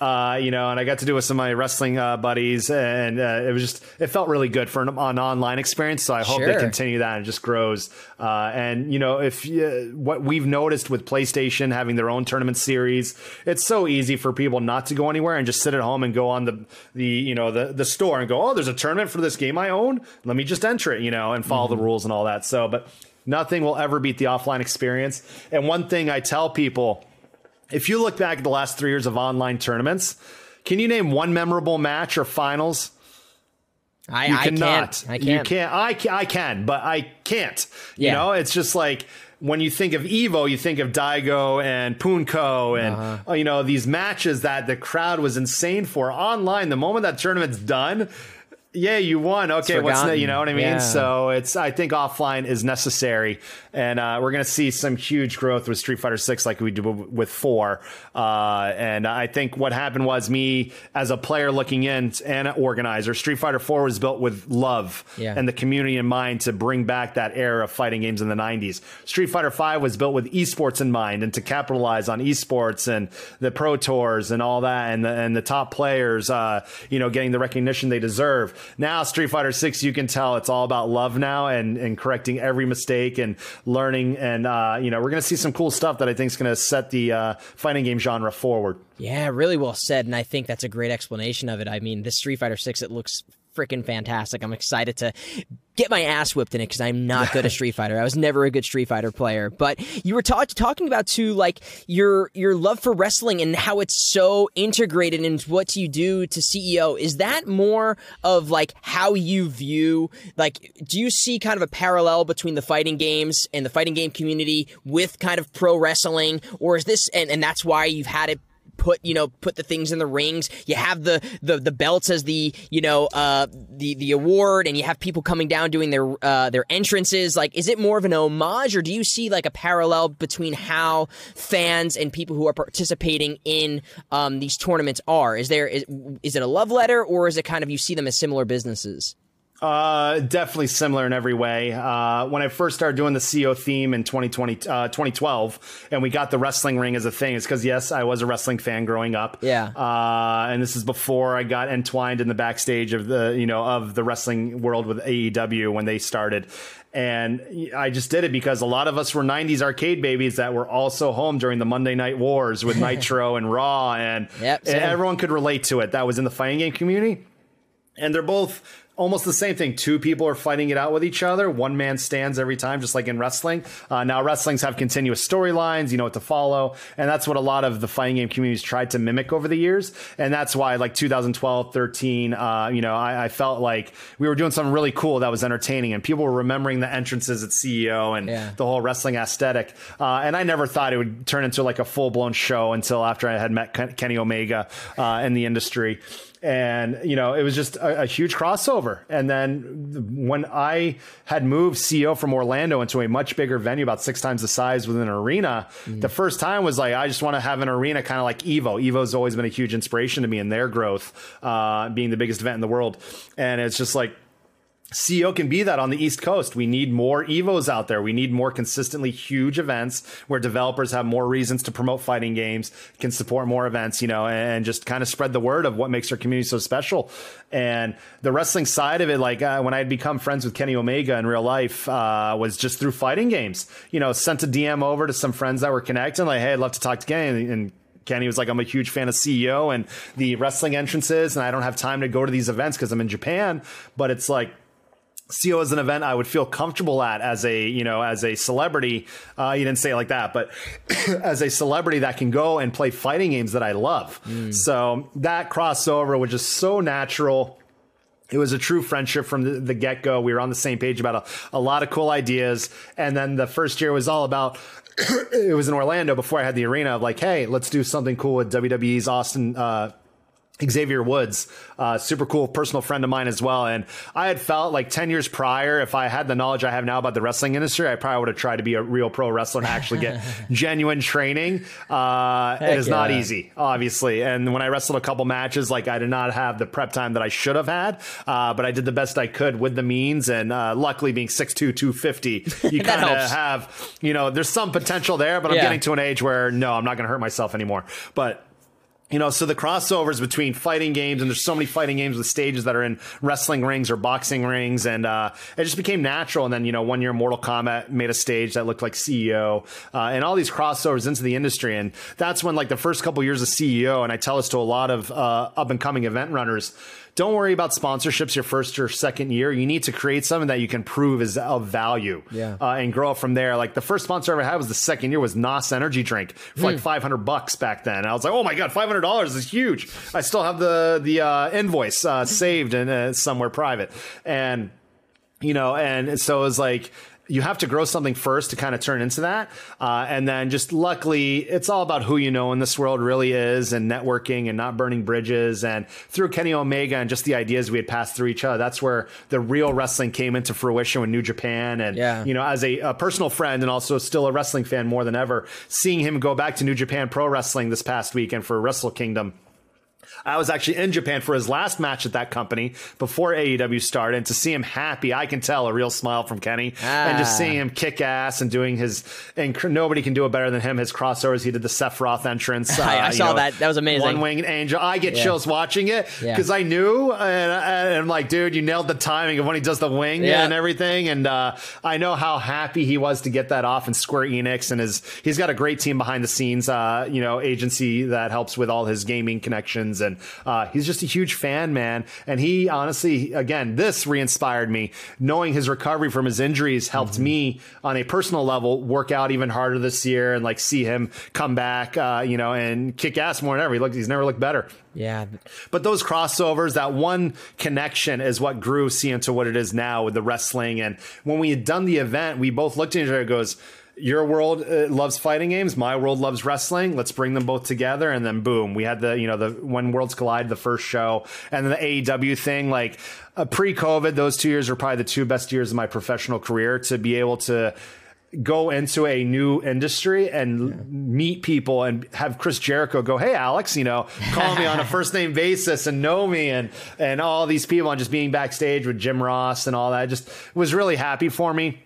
Uh, you know, and I got to do with some of my wrestling uh, buddies, and uh, it was just it felt really good for an, an online experience. So I hope sure. they continue that and just grows. Uh, and you know, if what we've noticed with PlayStation having their own tournament series, it's so easy for people not to go anywhere and just sit at home and go on the the you know the the store and go, oh, there's a tournament for this game I own. Let me just enter it, you know, and follow mm-hmm. the rules and all that. So, but nothing will ever beat the offline experience. And one thing I tell people if you look back at the last three years of online tournaments, can you name one memorable match or finals? I, you cannot. Can't. I can't. You can't. I, I can, but I can't. Yeah. You know, it's just like when you think of Evo, you think of Daigo and Punko and uh-huh. you know these matches that the crowd was insane for online. The moment that tournament's done, yeah, you won. Okay, what's the, you know what I mean? Yeah. So it's I think offline is necessary, and uh, we're going to see some huge growth with Street Fighter Six, like we did with four. Uh, and I think what happened was me as a player looking in and an organizer. Street Fighter Four was built with love yeah. and the community in mind to bring back that era of fighting games in the '90s. Street Fighter Five was built with esports in mind and to capitalize on esports and the pro tours and all that, and the and the top players, uh, you know, getting the recognition they deserve. Now Street Fighter Six, you can tell it's all about love now and and correcting every mistake and learning. And uh, you know, we're gonna see some cool stuff that I think is gonna set the uh, fighting game genre forward. Yeah, really well said, and I think that's a great explanation of it. I mean, this Street Fighter Six, it looks freaking fantastic. I'm excited to get my ass whipped in it because I'm not good at Street Fighter. I was never a good Street Fighter player. But you were ta- talking about too, like your your love for wrestling and how it's so integrated into what you do to CEO. Is that more of like how you view? Like, do you see kind of a parallel between the fighting games and the fighting game community with kind of pro wrestling, or is this and and that's why you've had it put you know put the things in the rings. You have the the, the belts as the you know uh, the the award, and you have people coming down doing their uh, their entrances. Like, is it more of an homage, or do you see like a parallel between how fans and people who are participating in um, these tournaments are? Is there is, is it a love letter, or is it kind of you see them as similar businesses? Uh, definitely similar in every way. Uh, when I first started doing the CEO theme in 2020, uh, 2012, and we got the wrestling ring as a thing, it's because yes, I was a wrestling fan growing up. Yeah. Uh, and this is before I got entwined in the backstage of the, you know, of the wrestling world with AEW when they started. And I just did it because a lot of us were 90s arcade babies that were also home during the Monday Night Wars with [laughs] Nitro and Raw, and, yep, and everyone could relate to it. That was in the fighting game community. And they're both almost the same thing. Two people are fighting it out with each other. One man stands every time, just like in wrestling. Uh, now, wrestlings have continuous storylines, you know what to follow. And that's what a lot of the fighting game communities tried to mimic over the years. And that's why, like 2012, 13, uh, you know, I, I, felt like we were doing something really cool that was entertaining and people were remembering the entrances at CEO and yeah. the whole wrestling aesthetic. Uh, and I never thought it would turn into like a full blown show until after I had met Kenny Omega uh, in the industry and you know it was just a, a, huge crossover. And then when i had moved CEO from orlando into a much bigger venue about six times the size within an arena mm. the first time was like i just want to have an arena kind of like evo. Evo's always been a huge inspiration to me in their growth uh, being the biggest event in the world. And it's just like CEO can be that on the East Coast. We need more Evos out there. We need more consistently huge events where developers have more reasons to promote fighting games, can support more events, you know, and just kind of spread the word of what makes our community so special. And the wrestling side of it, like uh, when I had become friends with Kenny Omega in real life, uh, was just through fighting games. You know, sent a DM over to some friends that were connecting, like, hey, I'd love to talk to Kenny. And Kenny was like, I'm a huge fan of CEO and the wrestling entrances, and I don't have time to go to these events because I'm in Japan. But it's like, CEO as an event I would feel comfortable at as a you know as a celebrity. Uh, you didn't say it like that, but [coughs] as a celebrity that can go and play fighting games that I love. Mm. So that crossover was just so natural. It was a true friendship from the, the get go. We were on the same page about a, a lot of cool ideas, and then the first year was all about [coughs] it was in Orlando before I had the arena of like, hey, let's do something cool with WWE's Austin uh, Xavier Woods, uh, super cool personal friend of mine as well. And I had felt like 10 years prior, if I had the knowledge I have now about the wrestling industry, I probably would have tried to be a real pro wrestler and actually get [laughs] genuine training. Uh, it is yeah. not easy, obviously. And when I wrestled a couple matches, like I did not have the prep time that I should have had, uh, but I did the best I could with the means. And uh, luckily, being 6'2, 250, you [laughs] kind of have, you know, there's some potential there, but I'm yeah. getting to an age where no, I'm not going to hurt myself anymore. But you know, so the crossovers between fighting games, and there's so many fighting games with stages that are in wrestling rings or boxing rings, and uh, it just became natural. And then, you know, one year Mortal Kombat made a stage that looked like CEO, uh, and all these crossovers into the industry. And that's when, like, the first couple years of CEO, and I tell this to a lot of uh, up and coming event runners, don't worry about sponsorships your first or second year. You need to create something that you can prove is of value yeah. uh, and grow up from there. Like the first sponsor I ever had was the second year was NOS Energy Drink for like hmm. 500 bucks back then. And I was like, oh my God, $500 is huge. I still have the, the uh, invoice uh, saved and uh, somewhere private. And, you know, and so it was like, you have to grow something first to kind of turn into that. Uh, and then just luckily, it's all about who you know in this world really is and networking and not burning bridges. And through Kenny Omega and just the ideas we had passed through each other, that's where the real wrestling came into fruition with New Japan. And, yeah. you know, as a, a, personal friend and also still a wrestling fan more than ever, seeing him go back to New Japan Pro Wrestling this past weekend for Wrestle Kingdom I was actually in Japan for his last match at that company before AEW started. And to see him happy, I can tell a real smile from Kenny. Ah. And just seeing him kick ass and doing his, and nobody can do it better than him. His crossovers, he did the Sephiroth entrance. [laughs] Uh, I, saw know, that. That was amazing. One winged angel. I get yeah. chills watching it because yeah. I knew, and, and, I'm like, dude, you nailed the timing of when he does the wing yeah. and everything. And uh, I know how happy he was to get that off in Square Enix. And his, he's got a great team behind the scenes, uh, you know, agency that helps with all his gaming connections and uh, he's just a huge fan, man. And he honestly, again, this re-inspired me. Knowing his recovery from his injuries helped mm-hmm. me on a personal level work out even harder this year and like see him come back, uh, you know, and kick ass more than ever. He looked, he's never looked better. Yeah. But those crossovers, that one connection is what grew C into what it is now with the wrestling. And when we had done the event, we both looked at each other and goes, your world uh, loves fighting games my world loves wrestling let's bring them both together and then boom we had the you know the when worlds collide the first show and then the aew thing like uh, pre-covid those two years were probably the two best years of my professional career to be able to go into a new industry and yeah. meet people and have Chris Jericho go, Hey, Alex, you know, call me on a [laughs] first name basis and know me and, and all these people and just being backstage with Jim Ross and all that just was really happy for me.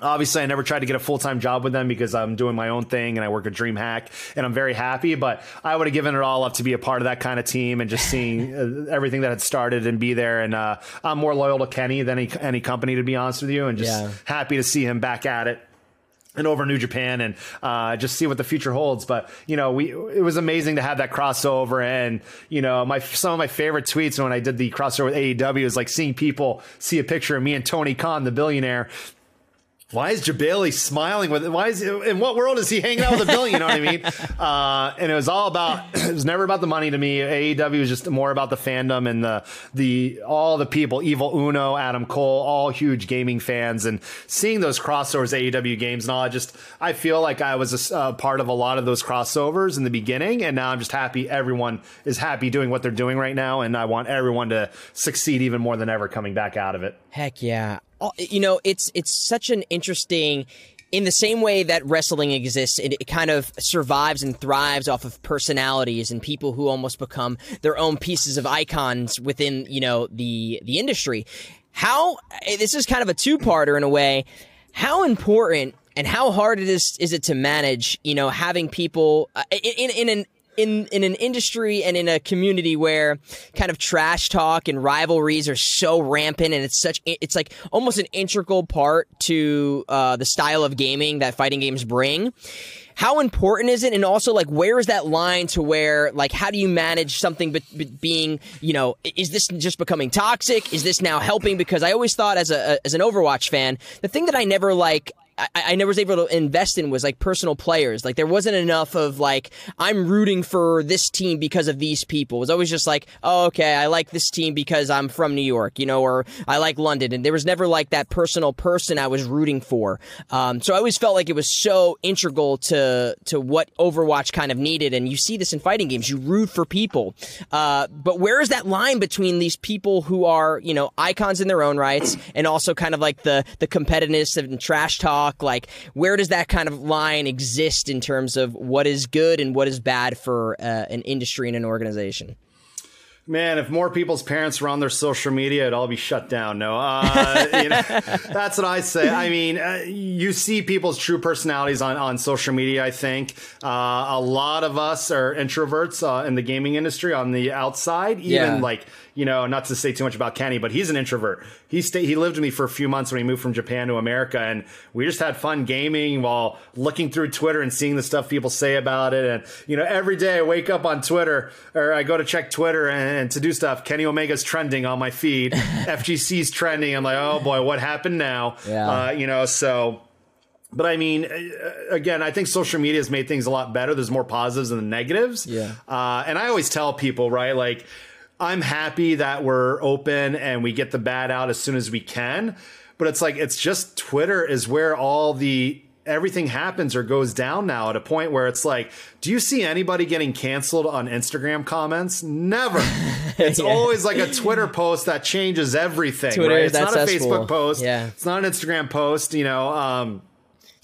Obviously, I never tried to get a full time job with them because I'm doing my own thing and I work at DreamHack and I'm very happy. But I would have given it all up to be a part of that kind of team and just seeing [laughs] uh, everything that had started and be there. And uh, I'm more loyal to Kenny than any, any company, to be honest with you, and just yeah. happy to see him back at it and over New Japan and uh, just see what the future holds. But you know, we it was amazing to have that crossover, and you know, my some of my favorite tweets when I did the crossover with AEW is like seeing people see a picture of me and Tony Khan, the billionaire, why is Jebailey smiling with it? Why is in what world is he hanging out with a billion? You know what I mean? [laughs] Uh, and it was all about. [clears throat] It was never about the money to me. AEW was just more about the fandom and the the all the people. Evil Uno, Adam Cole, all huge gaming fans, and seeing those crossovers, AEW games, and all. I just I feel like I was a, part of a lot of those crossovers in the beginning, and now I'm just happy everyone is happy doing what they're doing right now, and I want everyone to succeed even more than ever coming back out of it. Heck yeah you know, it's it's such an interesting in the same way that wrestling exists, it, it, kind of survives and thrives off of personalities and people who almost become their own pieces of icons within, you know, the the industry. How this is kind of a two-parter in a way. How important and how hard it is is it to manage, you know, having people uh, in in an in in an industry and in a community where kind of trash talk and rivalries are so rampant and it's such it's like almost an integral part to uh, the style of gaming that fighting games bring. How important is it? And also like where is that line to where like how do you manage something but, but being you know is this just becoming toxic? Is this now helping? Because i always thought as a as an overwatch fan the thing that i never like I, I, never was able to invest in was like personal players. Like there wasn't enough of like I'm rooting for this team because of these people. It was always just like, oh, okay, I like this team because I'm from New York, you know, or I like London. And there was never like that personal person I was rooting for. Um, so I always felt like it was so integral to to what Overwatch kind of needed. And you see this in fighting games. You root for people, uh, but where is that line between these people who are you know icons in their own rights and also kind of like the the competitiveness and trash talk talk? Like, where does that kind of line exist in terms of what is good and what is bad for uh, an industry and an organization? Man, if more people's parents were on their social media, it'd all be shut down. No, uh, [laughs] you know, that's what I say. I mean, uh, you see people's true personalities on, on social media. I think uh, a lot of us are introverts uh, in the gaming industry on the outside. Even yeah. like you know, not to say too much about Kenny, but he's an introvert. He stayed, he lived with me for a few months when he moved from Japan to America, and we just had fun gaming while looking through Twitter and seeing the stuff people say about it. And you know, every day I wake up on Twitter or I go to check Twitter and, and to do stuff. Kenny Omega's trending on my feed. [laughs] FGC's trending. I'm like, oh boy, what happened now? Yeah. Uh, you know, so but I mean, uh, again, I think social media has made things a lot better. There's more positives than the negatives. Yeah. Uh, and I always tell people, right, like I'm happy that we're open and we get the bad out as soon as we can. But it's like it's just Twitter is where all the everything happens or goes down now at a point where it's like, do you see anybody getting canceled on Instagram comments? Never. [laughs] It's yeah. always like a Twitter post that changes everything. Twitter, right? It's not a Facebook post. Yeah. It's not an Instagram post. You know, um,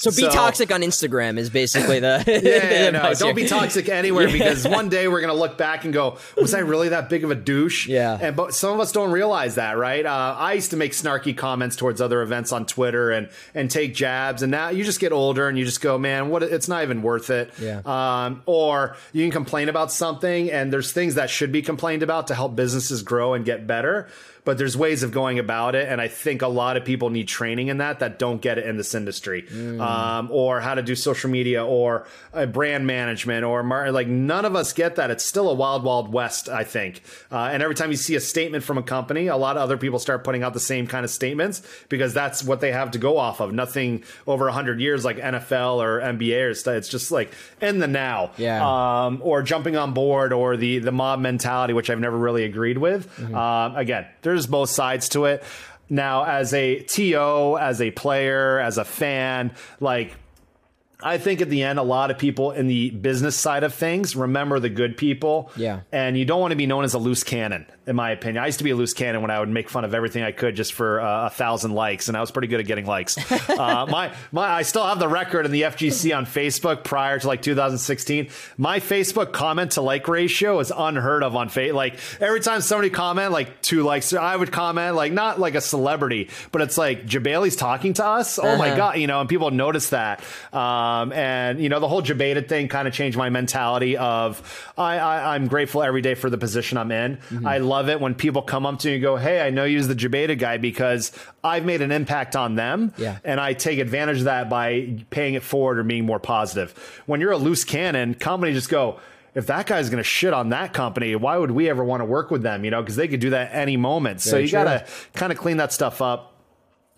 so be so, toxic on Instagram is basically the [laughs] yeah. the [laughs] no, don't be toxic anywhere yeah. because one day we're gonna look back and go, was I really that big of a douche? Yeah. And but some of us don't realize that, right? Uh, I used to make snarky comments towards other events on Twitter and and take jabs, and now you just get older and you just go, man, what? It's not even worth it. Yeah. Um, or you can complain about something, and there's things that should be complained about to help businesses grow and get better but there's ways of going about it. And I think a lot of people need training in that that don't get it in this industry, mm. um, or how to do social media or uh, brand management or mar- like none of us get that. It's still a wild, wild west, I think. Uh, and every time you see a statement from a company, a lot of other people start putting out the same kind of statements because that's what they have to go off of. Nothing over 100 years like NFL or NBA or stuff. It's just like in the now. Yeah. Um, or jumping on board or the, the mob mentality, which I've never really agreed with. Mm-hmm. Um, again, there's both sides to it. Now, as a TO, as a player, as a fan, like I think at the end, a lot of people in the business side of things remember the good people. Yeah. And you don't want to be known as a loose cannon in my opinion. I used to be a loose cannon when I would make fun of everything I could just for uh, a thousand likes, and I was pretty good at getting likes. [laughs] uh, my my, I still have the record in the FGC on Facebook prior to like 2016. My Facebook comment to like ratio is unheard of on Facebook. Like every time somebody comment like two likes, I would comment like not like a celebrity, but it's like Jebailey's talking to us. Oh uh-huh. my god, you know, and people notice that. Um, and you know, the whole Jebaited thing kind of changed my mentality of I, I am grateful every day for the position I'm in. Mm-hmm. I love love it when people come up to me and go, Hey, I know you're the Jebaited guy because I've made an impact on them. Yeah. And I take advantage of that by paying it forward or being more positive. When you're a loose cannon, company just go, if that guy's going to shit on that company, why would we ever want to work with them? You know, because they could do that any moment. so you got to kind of clean that stuff up.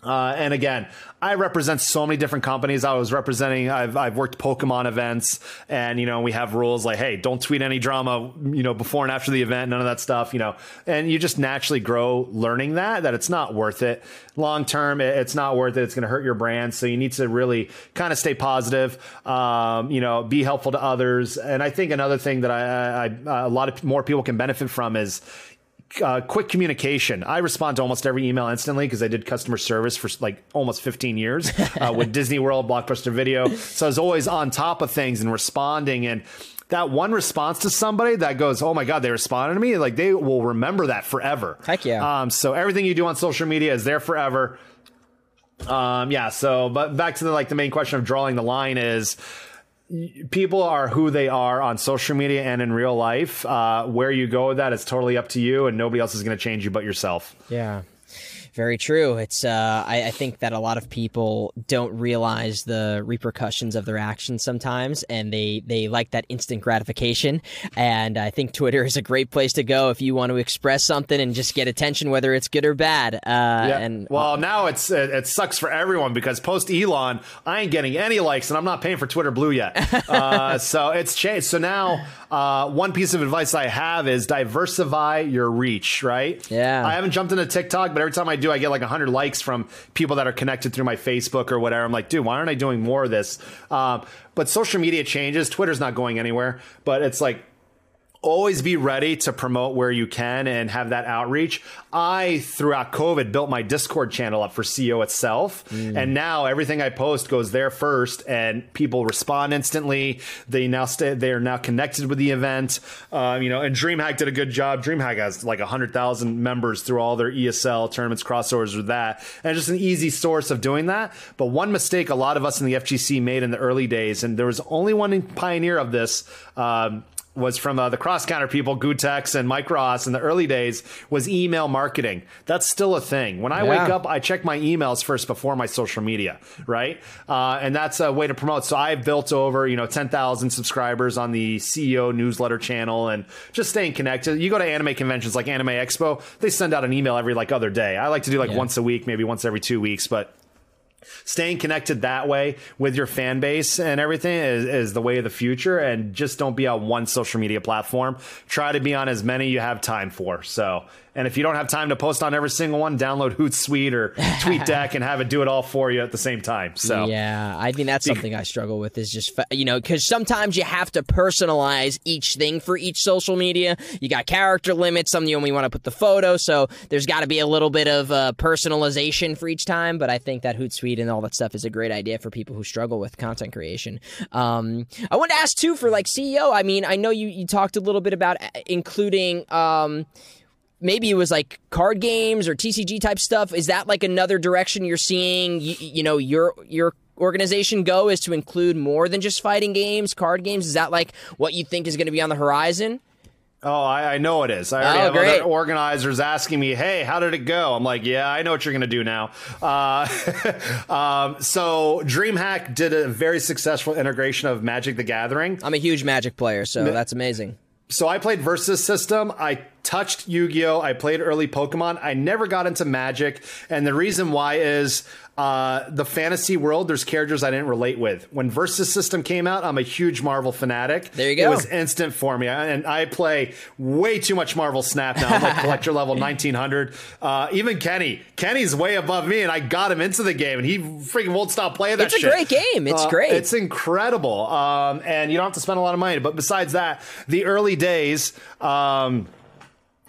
Uh, and again, I represent so many different companies. I was representing, I've, I've worked Pokemon events and, you know, we have rules like, hey, don't tweet any drama, you know, before and after the event, none of that stuff, you know, and you just naturally grow learning that, that it's not worth it. Long term, it- it's not worth it. It's going to hurt your brand. So you need to really kind of stay positive, um, you know, be helpful to others. And I think another thing that I, I, a lot of more people can benefit from is, uh, quick communication. I respond to almost every email instantly because I did customer service for like almost 15 years uh, with [laughs] Disney World, Blockbuster Video. So I was always on top of things and responding. And that one response to somebody that goes, "Oh my god, they responded to me!" Like they will remember that forever. Heck yeah. Um, so everything you do on social media is there forever. Um, yeah. So, but back to the like the main question of drawing the line is people are who they are on social media and in real life. Uh, where you go with that is totally up to you, and nobody else is going to change you but yourself. Yeah. Very true. It's uh, I, I think that a lot of people don't realize the repercussions of their actions sometimes, and they they like that instant gratification. And I think Twitter is a great place to go if you want to express something and just get attention, whether it's good or bad. Uh, And well, now it's it, it sucks for everyone because post Elon, I ain't getting any likes, and I'm not paying for Twitter Blue yet. [laughs] uh, so it's changed. So now, uh, one piece of advice I have is diversify your reach. Right? Yeah. I haven't jumped into TikTok, but every time I do, I get like 100 likes from people that are connected through my Facebook or whatever. I'm like, dude, why aren't I doing more of this? Um, but social media changes. Twitter's not going anywhere, but it's like always be ready to promote where you can and have that outreach. I, throughout COVID, built my Discord channel up for CEO itself. And now everything I post goes there first and people respond instantly. They now stay, they are now connected with the event. Um, you know, and DreamHack did a good job. DreamHack has like 100,000 members through all their ESL tournaments, crossovers with that. And just an easy source of doing that. But one mistake a lot of us in the FGC made in the early days, and there was only one pioneer of this, um, was from uh, the cross counter people, Gootecks and Mike Ross in the early days, was email marketing. That's still a thing. When I Yeah. wake up, I check my emails first before my social media, right? Uh, and that's a way to promote. So I've built over, you know, 10,000 subscribers on the CEO newsletter channel and just staying connected. You go to anime conventions like Anime Expo, they send out an email every like other day. I like to do like Yeah. once a week, maybe once every two weeks, but staying connected that way with your fan base and everything is, is the way of the future and just don't be on one social media platform. Try to be on as many you have time for. So and if you don't have time to post on every single one download hootsuite or tweetdeck and have it do it all for you at the same time so Yeah, I mean that's something I struggle with is just you know because sometimes you have to personalize each thing for each social media. You got character limits. Some you only want to put the photo, so there's got to be a little bit of uh, personalization for each time. But I think that Hootsuite and all that stuff is a great idea for people who struggle with content creation. Um, I want to ask too for like CEO. I mean, I know you you talked a little bit about uh, including. Um, maybe it was like card games or TCG type stuff. Is that like another direction you're seeing? You, you know, your your organization go is to include more than just fighting games, card games. Is that like what you think is going to be on the horizon? Oh, I, I know it is. I already Oh, have great. other organizers asking me, "Hey, how did it go?" I'm like, "Yeah, I know what you're going to do now." Uh, [laughs] um, so, DreamHack did a very successful integration of Magic: The Gathering. I'm a huge Magic player, so that's amazing. So I played Versus System. I touched Yu-Gi-Oh. I played early Pokemon. I never got into Magic, and the reason why is uh, the fantasy world. There's characters I didn't relate with. When Versus System came out, I'm a huge Marvel fanatic. There you go. It was instant for me, and I play way too much Marvel Snap now. I'm like [laughs] collector level 1900. Uh, even Kenny, Kenny's way above me, and I got him into the game, and he freaking won't stop playing that It's a shit. great game. It's Uh, great. It's incredible. Um, and you don't have to spend a lot of money. But besides that, the early days, um,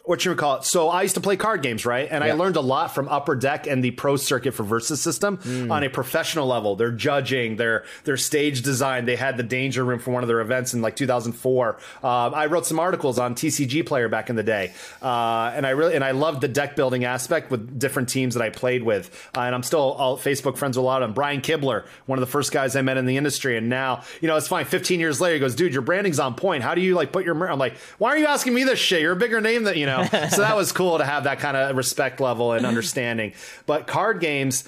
what you would call it. So I used to play card games, right? And I learned a lot from Upper Deck and the Pro Circuit for Versus System Hmm. on a professional level. Their judging, their their stage design. They had the Danger Room for one of their events in like 2004. Um, I wrote some articles on TCG Player back in the day, uh, and I really and I loved the deck building aspect with different teams that I played with. Uh, and I'm still all Facebook friends with a lot of them. Brian Kibler, one of the first guys I met in the industry, and now you know it's fine. 15 years later, he goes, "Dude, your branding's on point. How do you like put your?" mer-" I'm like, "Why are you asking me this shit? You're a bigger name that you know." Know. so that was cool to have that kind of respect level and understanding. But card games,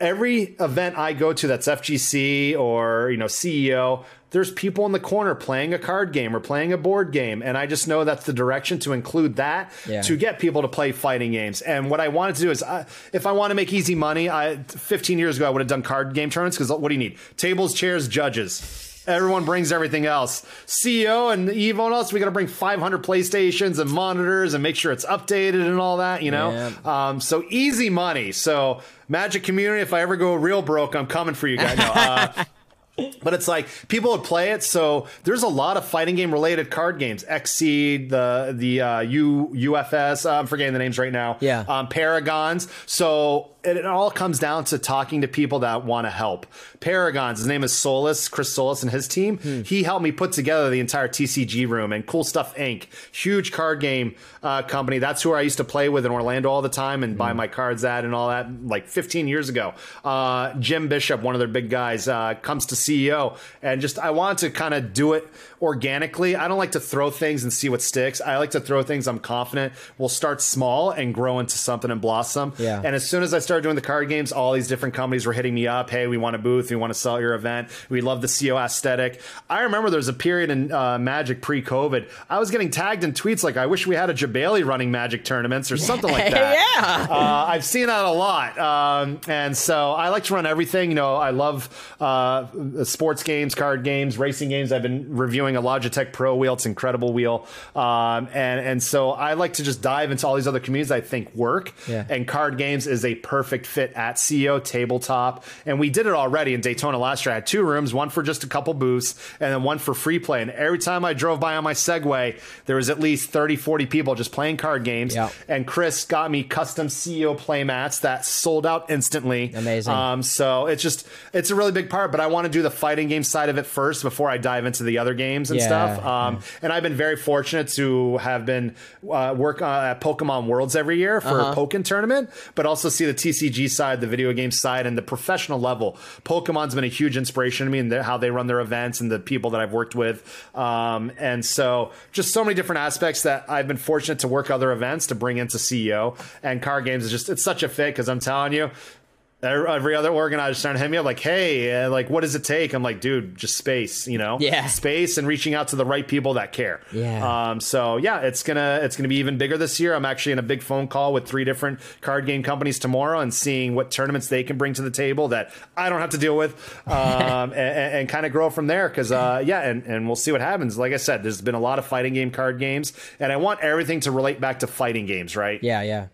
every event I go to that's FGC or you know CEO, there's people in the corner playing a card game or playing a board game, and I just know that's the direction to include that Yeah. to get people to play fighting games. And what I wanted to do is, uh, if I want to make easy money, I 15 years ago I would have done card game tournaments because what do you need? Tables, chairs, judges. Everyone brings everything else. CEO and Evo and us, we got to bring 500 PlayStations and monitors and make sure it's updated and all that, you know? Um, so easy money. So, Magic community, if I ever go real broke, I'm coming for you guys. No, uh, [laughs] but it's like people would play it, so there's a lot of fighting game related card games. Exceed, the the uh, U UFS, uh, I'm forgetting the names right now. Yeah. um, Paragons. So it, it all comes down to talking to people that want to help. Paragons. His name is Solus, Chris Solus, and his team. He helped me put together the entire TCG room and Cool Stuff Inc. Huge card game uh, company. That's who I used to play with in Orlando all the time and buy my cards at and all that. Like 15 years ago. Uh, Jim Bishop, one of their big guys, uh, comes to CEO and just I want to kind of do it organically. I don't like to throw things and see what sticks. I like to throw things I'm confident will start small and grow into something and blossom. Yeah. And as soon as I started doing the card games, all these different companies were hitting me up. Hey, we want a booth. We want to sell your event. We love the CEO aesthetic. I remember there was a period in uh, Magic pre-COVID. I was getting tagged in tweets like, "I wish we had a Jebailey running Magic tournaments or something like [laughs] that." Yeah. Uh, I've seen that a lot, um, and so I like to run everything. You know, I love uh, sports games, card games, racing games. I've been reviewing a Logitech Pro wheel; it's incredible wheel, um, and and so I like to just dive into all these other communities I think work. Yeah. And card games is a perfect fit at CEO tabletop, and we did it already in Daytona last year. I had two rooms, one for just a couple booths, and then one for free play. And every time I drove by on my Segway, there was at least 30, 40 people just playing card games. Yeah. And Chris got me custom CEO play mats that sold out instantly. Amazing. Um, so it's just it's a really big part, but I want to do the fighting game side of it first before I dive into the other games and Yeah, stuff. Um, And I've been very fortunate to have been uh, work uh, at Pokemon Worlds every year for Uh-huh. a Pokken tournament, but also see the TCG side, the video game side, and the professional level. Pokemon's been a huge inspiration to me and how they run their events and the people that I've worked with. Um, and so just so many different aspects that I've been fortunate to work other events to bring into CEO. And card games is just, it's such a fit because I'm telling you, Every other organizer starting to hit me up like, "Hey, uh, like, what does it take?" I'm like, "Dude, just space, you know, Yeah. space and reaching out to the right people that care." Yeah. Um, so yeah, it's gonna it's gonna be even bigger this year. I'm actually in a big phone call with three different card game companies tomorrow and seeing what tournaments they can bring to the table that I don't have to deal with, [laughs] um, and, and kind of grow from there. Because uh, yeah, and and we'll see what happens. Like I said, there's been a lot of fighting game card games, and I want everything to relate back to fighting games, right? Yeah, yeah.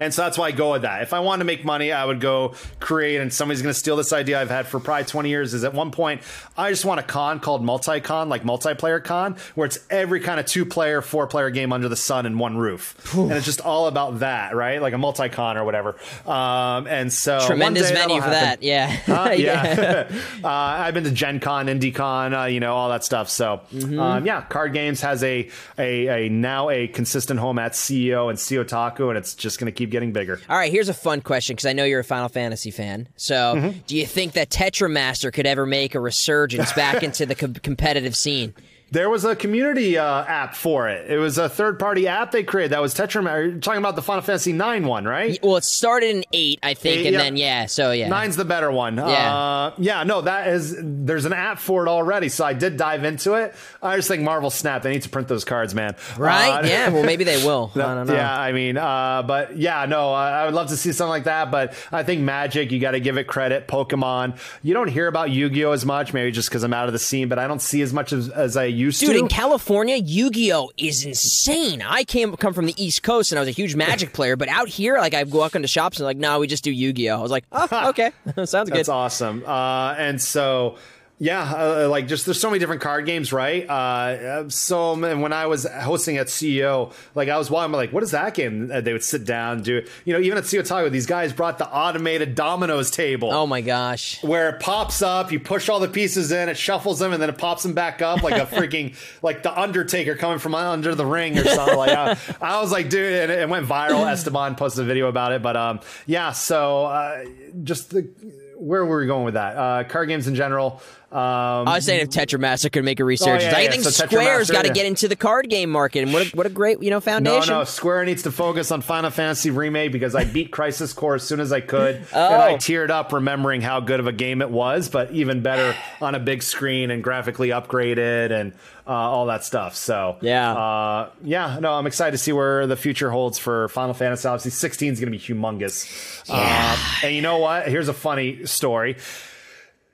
And so that's why I go with that. If I wanted to make money, I would go create, and somebody's going to steal this idea I've had for probably 20 years. Is at one point, I just want a con called multi-con, like multiplayer con, where it's every kind of two-player, four-player game under the sun in one roof, and it's just all about that, right? Like a multi-con or whatever. Um, and so one Tremendous day venue for happen. that. Yeah. Uh, [laughs] yeah, [laughs] uh, I've been to Gen Con, IndieCon, uh, you know, all that stuff. So, Mm-hmm. um, yeah, Card Games has a, a a now a consistent home at CEO and CEOtaku, and it's just going to keep getting bigger. All right, here's a fun question because I know you're a Final Fantasy fan. So, Mm-hmm. do you think that Tetramaster could ever make a resurgence back [laughs] into the com- competitive scene? There was a community uh, app for it. It was a third party app they created that was Tetra. You're talking about the Final Fantasy Nine one, right? Well, it started in eight, I think, Eight, and yeah. then yeah. So yeah, Nine's the better one. Yeah. Uh, yeah, no, that is, there's an app for it already. So I did dive into it. I just think Marvel Snap, they need to print those cards, man. right? Uh, yeah. Well, maybe they [laughs] will. I don't know. Yeah, I mean, uh, but yeah, no, I, I would love to see something like that. But I think Magic, you got to give it credit. Pokemon, you don't hear about Yu Gi Oh as much, maybe just because I'm out of the scene, but I don't see as much as, as I used Dude, to. in California, Yu-Gi-Oh is insane. I came come from the East Coast and I was a huge Magic [laughs] player, but out here, like I go walk into shops and like, no, we just do Yu-Gi-Oh. I was like, oh, [laughs] okay, [laughs] sounds good. That's awesome. Uh, and so, yeah, uh, like just there's so many different card games, right? Uh, so and when I was hosting at CEO, like I was watching, I'm like, what is that game? Uh, They would sit down, do you know? Even at CEOtaku, these guys brought the automated dominoes table. Oh my gosh. where it pops up, you push all the pieces in, it shuffles them, and then it pops them back up like a [laughs] freaking like the Undertaker coming from under the ring or something. like I, [laughs] I was like, dude, and it, it went viral. Esteban posted a video about it, but um, yeah. So uh, just the where were we going with that? Uh, card games in general. Um, I was saying if Tetramaster could make a resurgence. Oh, yeah, I yeah, think so Square's got to yeah. get into the card game market, and what a, what a great you know foundation. no. no, Square needs to focus on Final Fantasy Remake because I beat Crisis Core as soon as I could, Oh. [laughs] and I teared up remembering how good of a game it was. But even better on a big screen and graphically upgraded and uh, all that stuff. So Yeah. uh, yeah. No, I'm excited to see where the future holds for Final Fantasy. Obviously, 16 is going to be humongous. Yeah. Um, and you know what? Here's a funny story.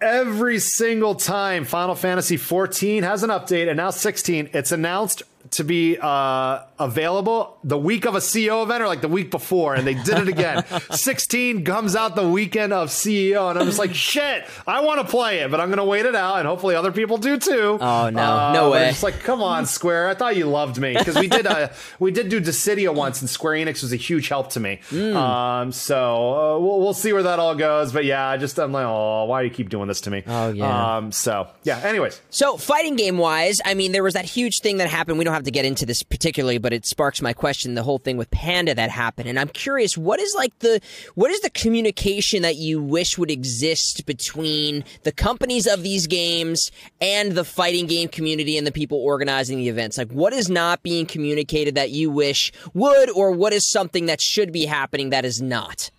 Every single time Final Fantasy 14 has an update and now 16, it's announced to be uh, available the week of a CEO event or like the week before, and they did it again. [laughs] 16 comes out the weekend of CEO, and I'm just like, shit, I want to play it, but I'm going to wait it out, and hopefully other people do too. Oh, no. Uh, No way. It's like, come on, Square. I thought you loved me because we did uh, [laughs] we did do Dissidia once, and Square Enix was a huge help to me. Hmm. Um, so uh, we'll, we'll see where that all goes. But yeah, I just I'm like, oh, why do you keep doing this to me? Oh, yeah. Um, so yeah. Anyways, So, fighting game wise, I mean, there was that huge thing that happened. We don't have to get into this particularly, but it sparks my question. The whole thing with Panda that happened, and I'm curious, what is like the what is the communication that you wish would exist between the companies of these games and the fighting game community and the people organizing the events? Like, what is not being communicated that you wish would, or what is something that should be happening that is not?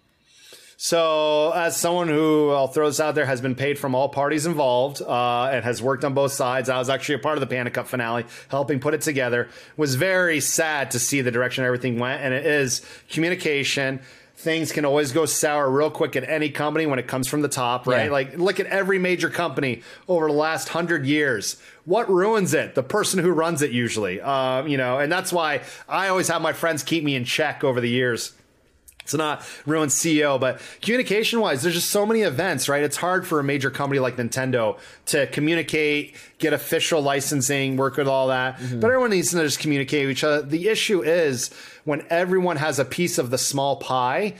So, as someone who I'll throw this out there has been paid from all parties involved uh, and has worked on both sides, I was actually a part of the Panda Cup finale, helping put it together. Was very sad to see the direction everything went, and it is communication. Things can always go sour real quick at any company when it comes from the top, right? Yeah. Like, look at every major company over the last hundred years. What ruins it? The person who runs it, usually. Um, you know, and that's why I always have my friends keep me in check over the years to not ruin CEO, but communication wise, there's just so many events, right? It's hard for a major company like Nintendo to communicate, get official licensing, work with all that. Mm-hmm. But everyone needs to just communicate with each other. The issue is when everyone has a piece of the small pie,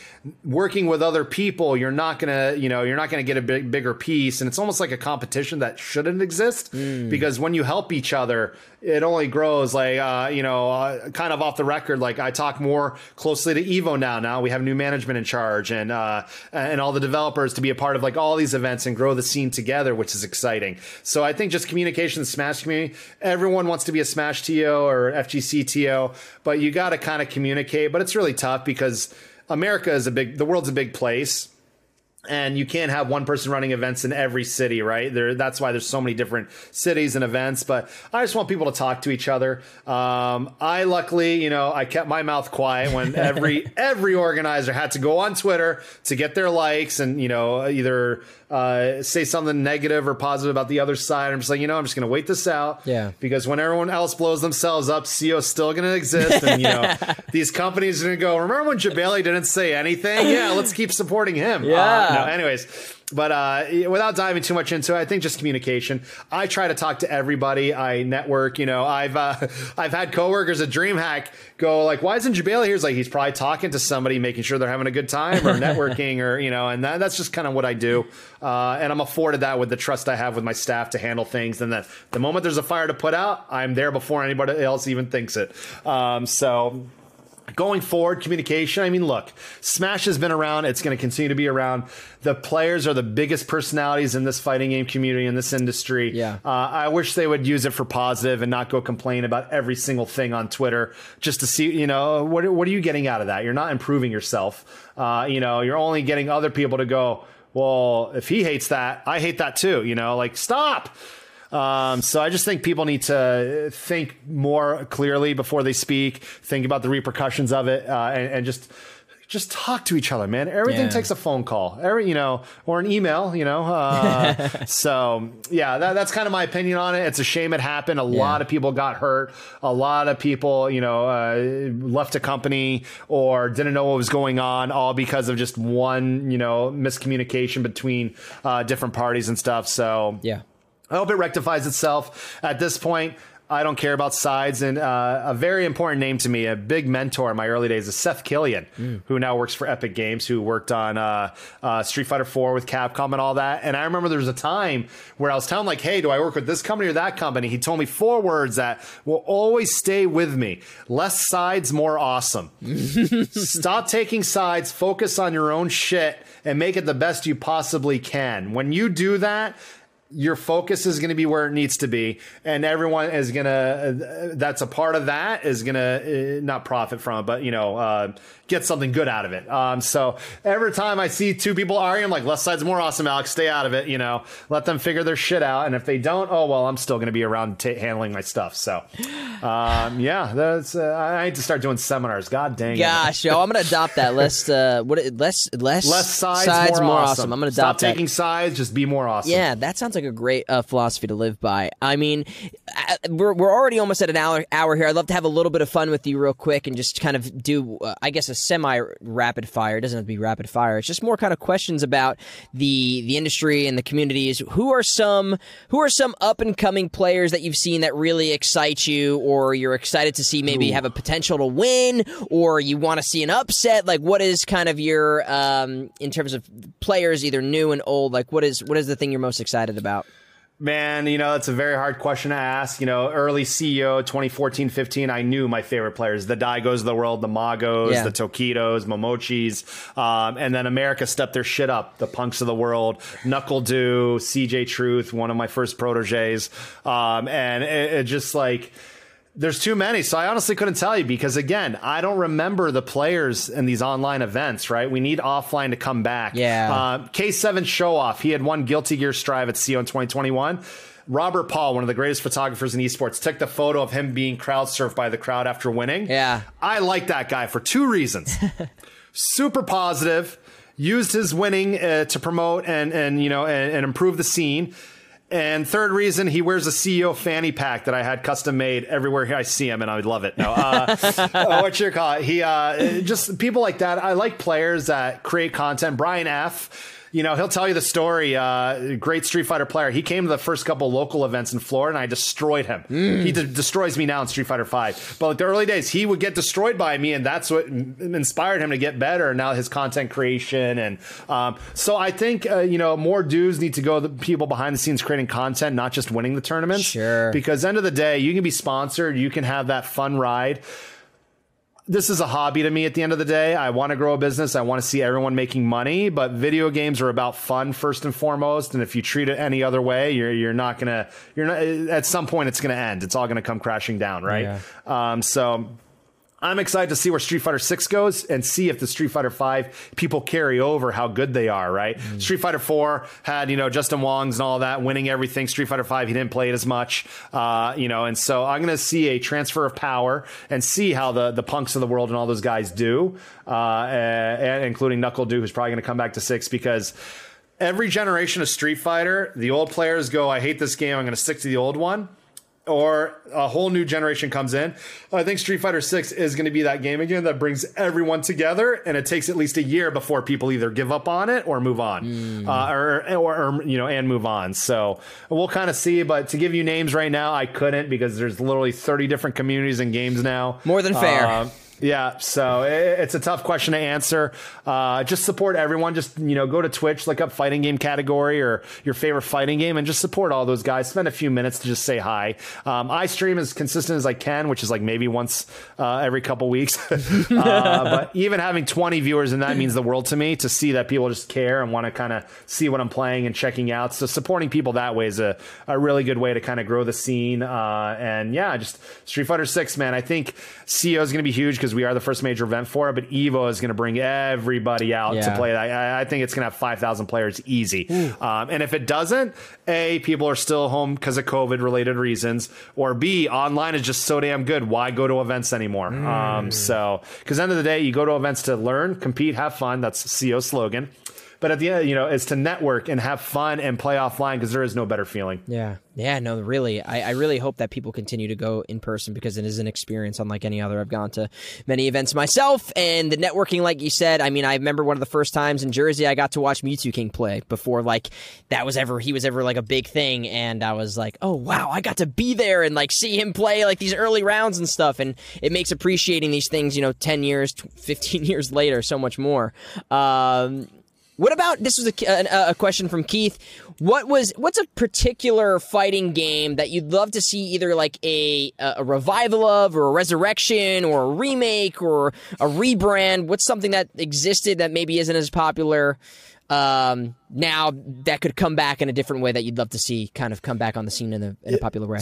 working with other people, you're not gonna, you know, you're not gonna get a big, bigger piece, and it's almost like a competition that shouldn't exist mm. because when you help each other, it only grows. Like, uh, you know, uh, kind of off the record, like I talk more closely to Evo now. Now we have new management in charge, and uh, and all the developers to be a part of like all these events and grow the scene together, which is exciting. So I think just communication, Smash community. Everyone wants to be a Smash TO or FGC TO, but you got to kind of communicate. But it's really tough because America is a big, the world's a big place and you can't have one person running events in every city, right? There, that's why there's so many different cities and events. But I just want people to talk to each other. Um, I luckily, you know, I kept my mouth quiet when every [laughs] every organizer had to go on Twitter to get their likes and you know either uh, say something negative or positive about the other side. I'm just like, you know, I'm just going to wait this out. Yeah. Because when everyone else blows themselves up, CEO's still going to exist, and you know, [laughs] these companies are going to go. Remember when Jebailey didn't say anything? Yeah, let's keep supporting him. Yeah. Uh, no, anyways, but uh, without diving too much into it, I think just communication. I try to talk to everybody. I network. You know, I've uh, [laughs] I've had coworkers at DreamHack go like, "Why isn't Jebailey here?" He's like, he's probably talking to somebody, making sure they're having a good time or [laughs] networking, or you know, and that, that's just kind of what I do. Uh, and I'm afforded that with the trust I have with my staff to handle things. And that the moment there's a fire to put out, I'm there before anybody else even thinks it. Um, so Going forward, communication. I mean, look, Smash has been around. It's going to continue to be around. The players are the biggest personalities in this fighting game community, in this industry. Yeah. Uh, I wish they would use it for positive and not go complain about every single thing on Twitter just to see, you know, what, what are you getting out of that? You're not improving yourself. Uh, you know, you're only getting other people to go, well, if he hates that, I hate that too. You know, like, stop. Um, so I just think people need to think more clearly before they speak, think about the repercussions of it, uh, and, and just just talk to each other, man. Everything Yeah. takes a phone call, every you know, or an email, you know. Uh, [laughs] so yeah, that, that's kind of my opinion on it. It's a shame it happened. A lot of people got hurt. A lot of people, you know, uh, left a company or didn't know what was going on, all because of just one, you know, miscommunication between uh, different parties and stuff. So Yeah. I hope it rectifies itself. At this point, I don't care about sides. And uh, a very important name to me, a big mentor in my early days, is Seth Killian, who now works for Epic Games, who worked on uh, uh, Street Fighter 4 with Capcom and all that. And I remember there was a time where I was telling him, like, hey, do I work with this company or that company? He told me four words that will always stay with me less sides, more awesome. [laughs] Stop taking sides, focus on your own shit, and make it the best you possibly can. When you do that, your focus is going to be where it needs to be and everyone is going to uh, that's a part of that is going to uh, not profit from it but you know uh, get something good out of it. Um, so every time i see two people arguing i'm like left side's more awesome alex. Stay out of it you know. Let them figure their shit out and if they don't oh well i'm still going to be around t- handling my stuff. So um, yeah that's uh, i need to start doing seminars. God dang gosh yo i'm going to adopt that. Less uh, what less less less sides, sides more, more awesome. awesome. i'm going to adopt stop taking sides just be more awesome. Yeah that sounds like a great uh, philosophy to live by. I mean, uh, we're, we're already almost at an hour, hour here. I'd love to have a little bit of fun with you real quick and just kind of do, uh, I guess, a semi rapid fire. It doesn't have to be rapid fire. It's just more kind of questions about the the industry and the communities. Who are some who are some up and coming players that you've seen that really excite you, or you're excited to see maybe Ooh. have a potential to win, or you want to see an upset? Like, what is kind of your um, in terms of players, either new and old? Like, what is what is the thing you're most excited about? About? Man, you know, it's a very hard question to ask. You know, early CEO 2014 15, I knew my favorite players the Daigos of the world, the Magos, yeah. the Tokidos, Momochis. Um, and then America stepped their shit up, the Punks of the world, NuckleDu, CJ Truth, one of my first proteges. Um, and it, it just like, there's too many. So I honestly couldn't tell you because again, I don't remember the players in these online events, right? We need offline to come back. Yeah. Uh, K7 show off. He had won Guilty Gear Strive at CEO in 2021. Robert Paul, one of the greatest photographers in esports, took the photo of him being crowd surfed by the crowd after winning. Yeah. I like that guy for two reasons. [laughs] Super positive, used his winning uh, to promote and and you know and, and improve the scene and third reason, he wears a CEO fanny pack that I had custom made everywhere I see him, and I would love it. No, uh, [laughs] uh, what you call it? He uh, just people like that. I like players that create content. Brian F you know, he'll tell you the story. Uh, great Street Fighter player. He came to the first couple local events in Florida, and I destroyed him. Mm. He de- destroys me now in Street Fighter Five. But like the early days, he would get destroyed by me, and that's what inspired him to get better. Now his content creation, and um, so I think uh, you know more dudes need to go. The people behind the scenes creating content, not just winning the tournaments. Sure. Because end of the day, you can be sponsored, you can have that fun ride this is a hobby to me at the end of the day. I want to grow a business. I want to see everyone making money, but video games are about fun first and foremost. And if you treat it any other way, you're you're not gonna you're not at some point it's gonna end. It's all gonna come crashing down, right? Yeah. Um, so I'm excited to see where Street Fighter 6 goes and see if the Street Fighter 5 people carry over how good they are, right? Mm. Street Fighter 4 had, you know, Justin Wong's and all that winning everything. Street Fighter 5, he didn't play it as much, uh, you know, and so I'm going to see a transfer of power and see how the, the punks of the world and all those guys do, uh, and, including Knuckle NuckleDu, who's probably going to come back to 6 because every generation of Street Fighter, the old players go, I hate this game, I'm going to stick to the old one or a whole new generation comes in. I think Street Fighter 6 is going to be that game again that brings everyone together, and it takes at least a year before people either give up on it or move on, mm. uh, or, or, or, you know, and move on. So we'll kind of see. But to give you names right now, I couldn't because there's literally 30 different communities and games now. More than fair. Uh, yeah, so it's a tough question to answer. Uh, just support everyone. Just you know, go to Twitch, look up fighting game category or your favorite fighting game, and just support all those guys. Spend a few minutes to just say hi. Um, I stream as consistent as I can, which is like maybe once uh, every couple weeks. [laughs] uh, but even having 20 viewers and that means the world to me to see that people just care and want to kind of see what I'm playing and checking out. So supporting people that way is a, a really good way to kind of grow the scene. Uh, and yeah, just Street Fighter Six, man. I think CEO is going to be huge because we are the first major event for it. But Evo is going to bring everybody out yeah. to play. I, I, think it's going to have 5,000 players easy. Um, and if it doesn't, A, people are still home because of COVID related reasons, or B, online is just so damn good. Why go to events anymore? Mm. Um, so, because end of the day, you go to events to learn, compete, have fun. That's CEO slogan. But at the end, you know, it's to network and have fun and play offline because there is no better feeling. Yeah. Yeah, no, really. I, I really hope that people continue to go in person because it is an experience unlike any other. I've gone to many events myself and the networking, like you said, I mean, I remember one of the first times in Jersey I got to watch Mew2King play before like that was ever, he was ever like a big thing. And I was like, oh, wow, I got to be there and like see him play like these early rounds and stuff. And it makes appreciating these things, you know, 10 years, 15 [laughs] years later so much more. Um, what about this was a, a, a, question from Keith? What was what's a particular fighting game that you'd love to see either like a a revival of, or a resurrection, or a remake, or a rebrand? What's something that existed that maybe isn't as popular? um, now that could come back in a different way that you'd love to see kind of come back on the scene in a, in a popular way.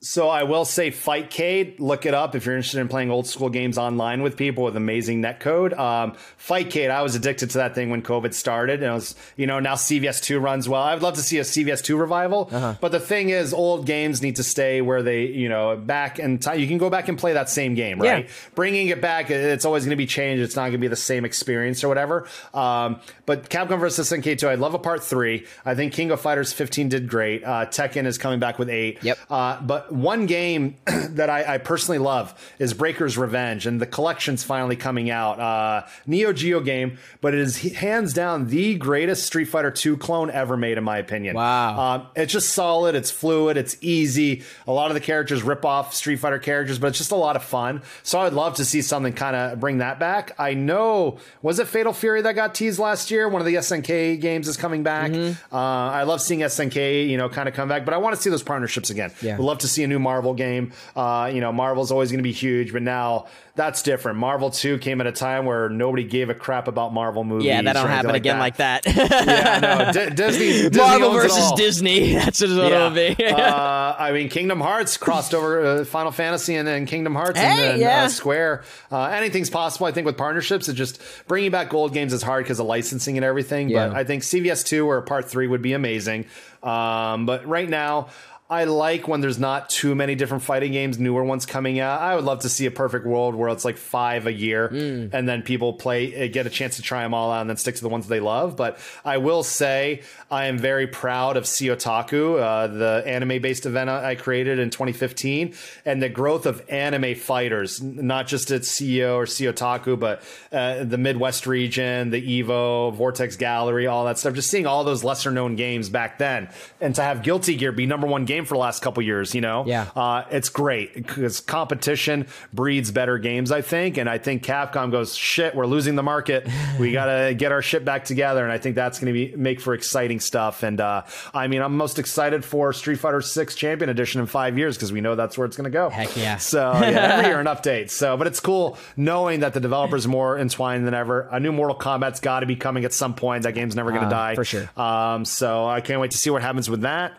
So I will say Fightcade. Look it up if you're interested in playing old school games online with people with amazing netcode. Um, Fightcade. I was addicted to that thing when COVID started, and it was you know now CVS two runs well. I'd love to see a CVS two revival, uh-huh. but the thing is, old games need to stay where they you know back and time. You can go back and play that same game, right? Yeah. Bringing it back, it's always going to be changed. It's not going to be the same experience or whatever. Um, but Capcom vs SNK two, I'd love a part three. I think King of Fighters 15 did great. Uh, Tekken is coming back with eight. Yep. Uh, but one game [clears throat] that I, I, personally love is Breaker's Revenge, and the collection's finally coming out. Uh, Neo Geo game, but it is hands down the greatest Street Fighter 2 clone ever made, in my opinion. Wow. Um, it's just solid, it's fluid, it's easy. A lot of the characters rip off Street Fighter characters, but it's just a lot of fun. So I'd love to see something kind of bring that back. I know, was it Fatal Fury that got teased last year? One of the SNK games is coming back. Mm-hmm. Uh, I love seeing SNK, you know, kind of come back, but I want to see those partnerships again. Yeah. Would love to see a new Marvel Marvel game. Uh, you know, Marvel's always going to be huge, but now that's different. Marvel 2 came at a time where nobody gave a crap about Marvel movies. Yeah, that don't happen like again that. like that. yeah, no, [laughs] D- Disney, Disney Marvel versus Disney. [laughs] That's what yeah. it'll be. [laughs] uh, I mean, Kingdom Hearts crossed over uh, Final Fantasy and then Kingdom Hearts hey, and then yeah. uh, Square. Uh, anything's possible, I think, with partnerships. It's just bringing back gold games is hard because of licensing and everything. Yeah. But I think CVS 2 or Part 3 would be amazing. Um, but right now, I like when there's not too many different fighting games, newer ones coming out. I would love to see a perfect world where it's like five a year, mm. and then people play, eh, get a chance to try them all out, and then stick to the ones they love. But I will say I am very proud of CEOtaku, uh, the anime-based event I created in 2015, and the growth of anime fighters, not just at CEO or CEOtaku, but uh, the Midwest region, the Evo, Vortex Gallery, all that stuff. Just seeing all those lesser-known games back then, and to have Guilty Gear be number one game game for the last couple years. You know, yeah, uh, it's great because competition breeds better games. I think, and I think Capcom goes, shit, we're losing the market. We [laughs] got to get our shit back together, and I think that's going to be make for exciting stuff. And uh, I mean, I'm most excited for Street Fighter Six Champion Edition in five years because we know that's where it's going to go. Heck yeah! [laughs] So yeah, every year an [laughs] update. So, but it's cool knowing that the developers are more entwined than ever. A new Mortal Kombat's got to be coming at some point. That game's never going to uh, die for sure. Um, so I can't wait to see what happens with that.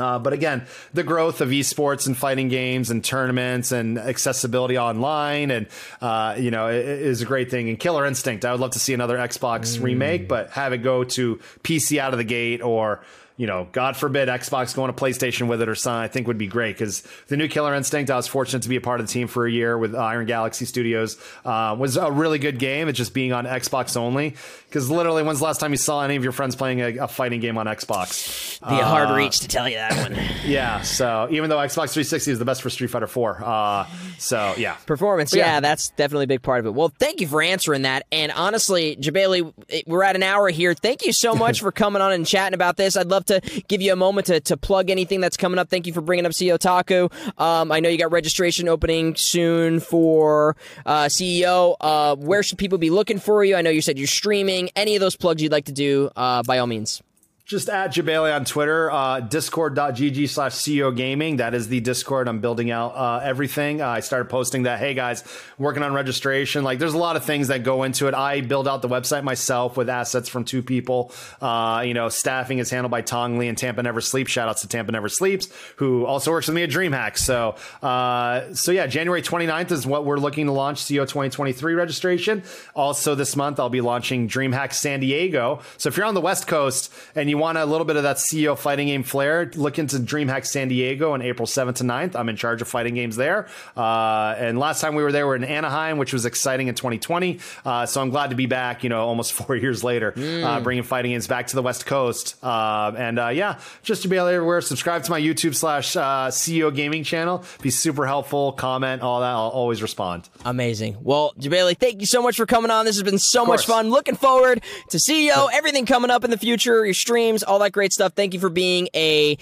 Uh, but again, the growth of esports and fighting games and tournaments and accessibility online and uh, you know is a great thing. And Killer Instinct, I would love to see another Xbox mm. remake, but have it go to PC out of the gate or you know, God forbid Xbox going to PlayStation with it or something, I think would be great because the new Killer Instinct, I was fortunate to be a part of the team for a year with Iron Galaxy Studios, uh, was a really good game. It's just being on Xbox only because literally, when's the last time you saw any of your friends playing a, a fighting game on Xbox? Be a hard uh, reach to tell you that one. [laughs] yeah, so even though Xbox 360 is the best for Street Fighter 4, uh, so yeah, performance, yeah, yeah, that's definitely a big part of it. Well, thank you for answering that, and honestly, Jebailey, we're at an hour here. Thank you so [laughs] much for coming on and chatting about this. I'd love to give you a moment to, to plug anything that's coming up. Thank you for bringing up CEOtaku. Um, I know you got registration opening soon for uh, CEO. Uh, where should people be looking for you? I know you said you're streaming. Any of those plugs you'd like to do, uh, by all means just at Jebailey on Twitter, uh, discord.gg slash CEO gaming. That is the Discord. I'm building out uh, everything. Uh, I started posting that, hey guys, working on registration. Like there's a lot of things that go into it. I build out the website myself with assets from two people. Uh, you know, staffing is handled by Tong Lee and Tampa Never Sleeps. Shout outs to Tampa Never Sleeps, who also works with me at DreamHack. So, uh, so yeah, January 29th is what we're looking to launch CEO 2023 registration. Also this month, I'll be launching DreamHack San Diego. So if you're on the West Coast and you want a little bit of that CEO fighting game flair, look into DreamHack San Diego on April 7th to 9th. I'm in charge of fighting games there. Uh, and last time we were there, we were in Anaheim, which was exciting in 2020. Uh, so I'm glad to be back, you know, almost [laughs] four years later, mm. uh, bringing fighting games back to the West Coast. Uh, and uh, yeah, just to be everywhere, subscribe to my YouTube slash uh, CEO gaming channel. Be super helpful, comment, all that. I'll always respond. Amazing. Well, Jebailey, thank you so much for coming on. This has been so much fun. Looking forward to CEO, everything coming up in the future, your stream streams, all that great stuff. Thank you for being a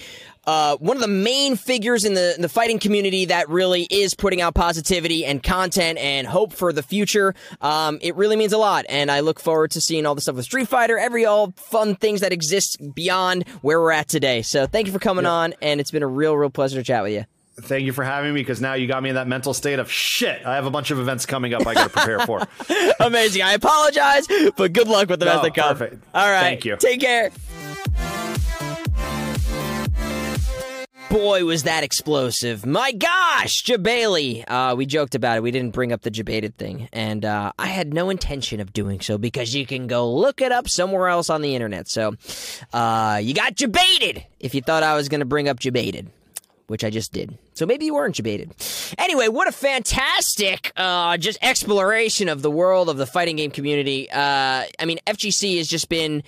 uh, one of the main figures in the in the fighting community that really is putting out positivity and content and hope for the future. Um, it really means a lot, and I look forward to seeing all the stuff with Street Fighter, every all fun things that exist beyond where we're at today. So thank you for coming yep. on, and it's been a real, real pleasure to chat with you. Thank you for having me because now you got me in that mental state of shit. I have a bunch of events coming up I got to prepare for. [laughs] Amazing. I apologize, but good luck with the rest No, of the perfect. All right. Thank you. Take care. Boy, was that explosive. My gosh, Jebailey. Uh, we joked about it. We didn't bring up the Jebaited thing. And uh, I had no intention of doing so because you can go look it up somewhere else on the internet. So uh, you got Jebaited if you thought I was going to bring up Jebaited which I just did. So maybe you weren't Jebaited. Anyway, what a fantastic uh, just exploration of the world of the fighting game community. Uh, I mean, FGC has just been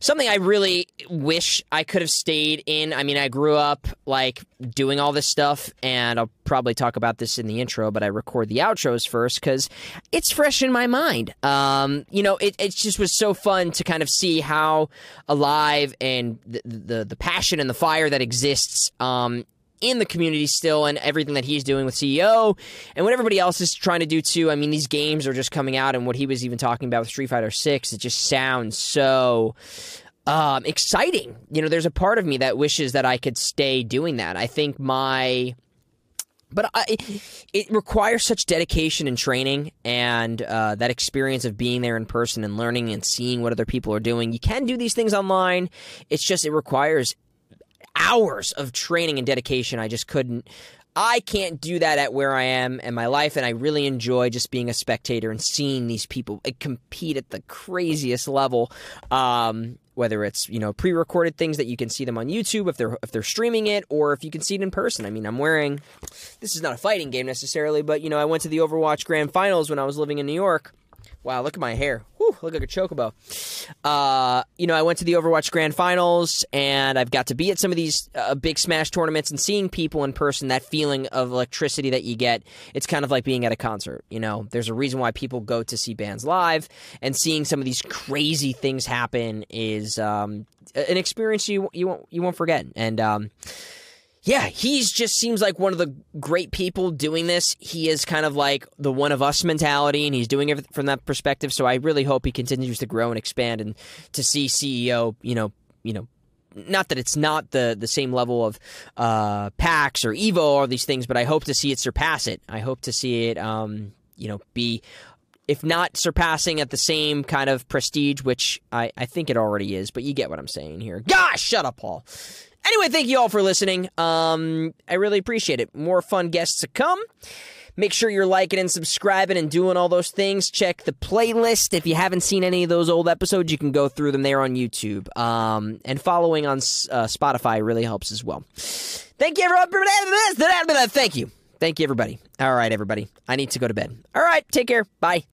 something I really wish I could have stayed in. I mean, I grew up like doing all this stuff, and I'll probably talk about this in the intro, but I record the outros first because it's fresh in my mind. Um, you know, it, it just was so fun to kind of see how alive and the the, the passion and the fire that exists. Um, in the community still and everything that he's doing with CEO and what everybody else is trying to do too. I mean, these games are just coming out and what he was even talking about with Street Fighter 6, it just sounds so um, exciting. You know, there's a part of me that wishes that I could stay doing that. I think my but I, it requires such dedication and training and uh, that experience of being there in person and learning and seeing what other people are doing. You can do these things online. It's just it requires hours of training and dedication. I just couldn't. I can't do that at where I am in my life, and I really enjoy just being a spectator and seeing these people uh, compete at the craziest level. Um, whether it's you know pre-recorded things that you can see them on YouTube if they're if they're streaming it, or if you can see it in person. I mean, I'm wearing. This is not a fighting game necessarily, but you know, I went to the Overwatch Grand Finals when I was living in New York. Wow, look at my hair. Whew, look like a chocobo. Uh, you know, I went to the Overwatch Grand Finals, and I've got to be at some of these uh, big Smash tournaments and seeing people in person. That feeling of electricity that you get, it's kind of like being at a concert. You know, there's a reason why people go to see bands live, and seeing some of these crazy things happen is um, an experience you you won't you won't forget. And um, yeah, he's just seems like one of the great people doing this. He is kind of like the one of us mentality, and he's doing it from that perspective. So I really hope he continues to grow and expand, and to see CEO, you know, you know, not that it's not the the same level of uh, PAX or Evo or these things, but I hope to see it surpass it. I hope to see it, um, you know, be if not surpassing at the same kind of prestige, which I, I think it already is, but you get what I'm saying here. Gosh, shut up, Paul. Anyway, thank you all for listening. Um, I really appreciate it. More fun guests to come. Make sure you're liking and subscribing and doing all those things. Check the playlist. If you haven't seen any of those old episodes, you can go through them there on YouTube. Um, and following on uh, Spotify really helps as well. Thank you, everyone. Thank you. Thank you, everybody. All right, everybody. I need to go to bed. All right, take care. Bye.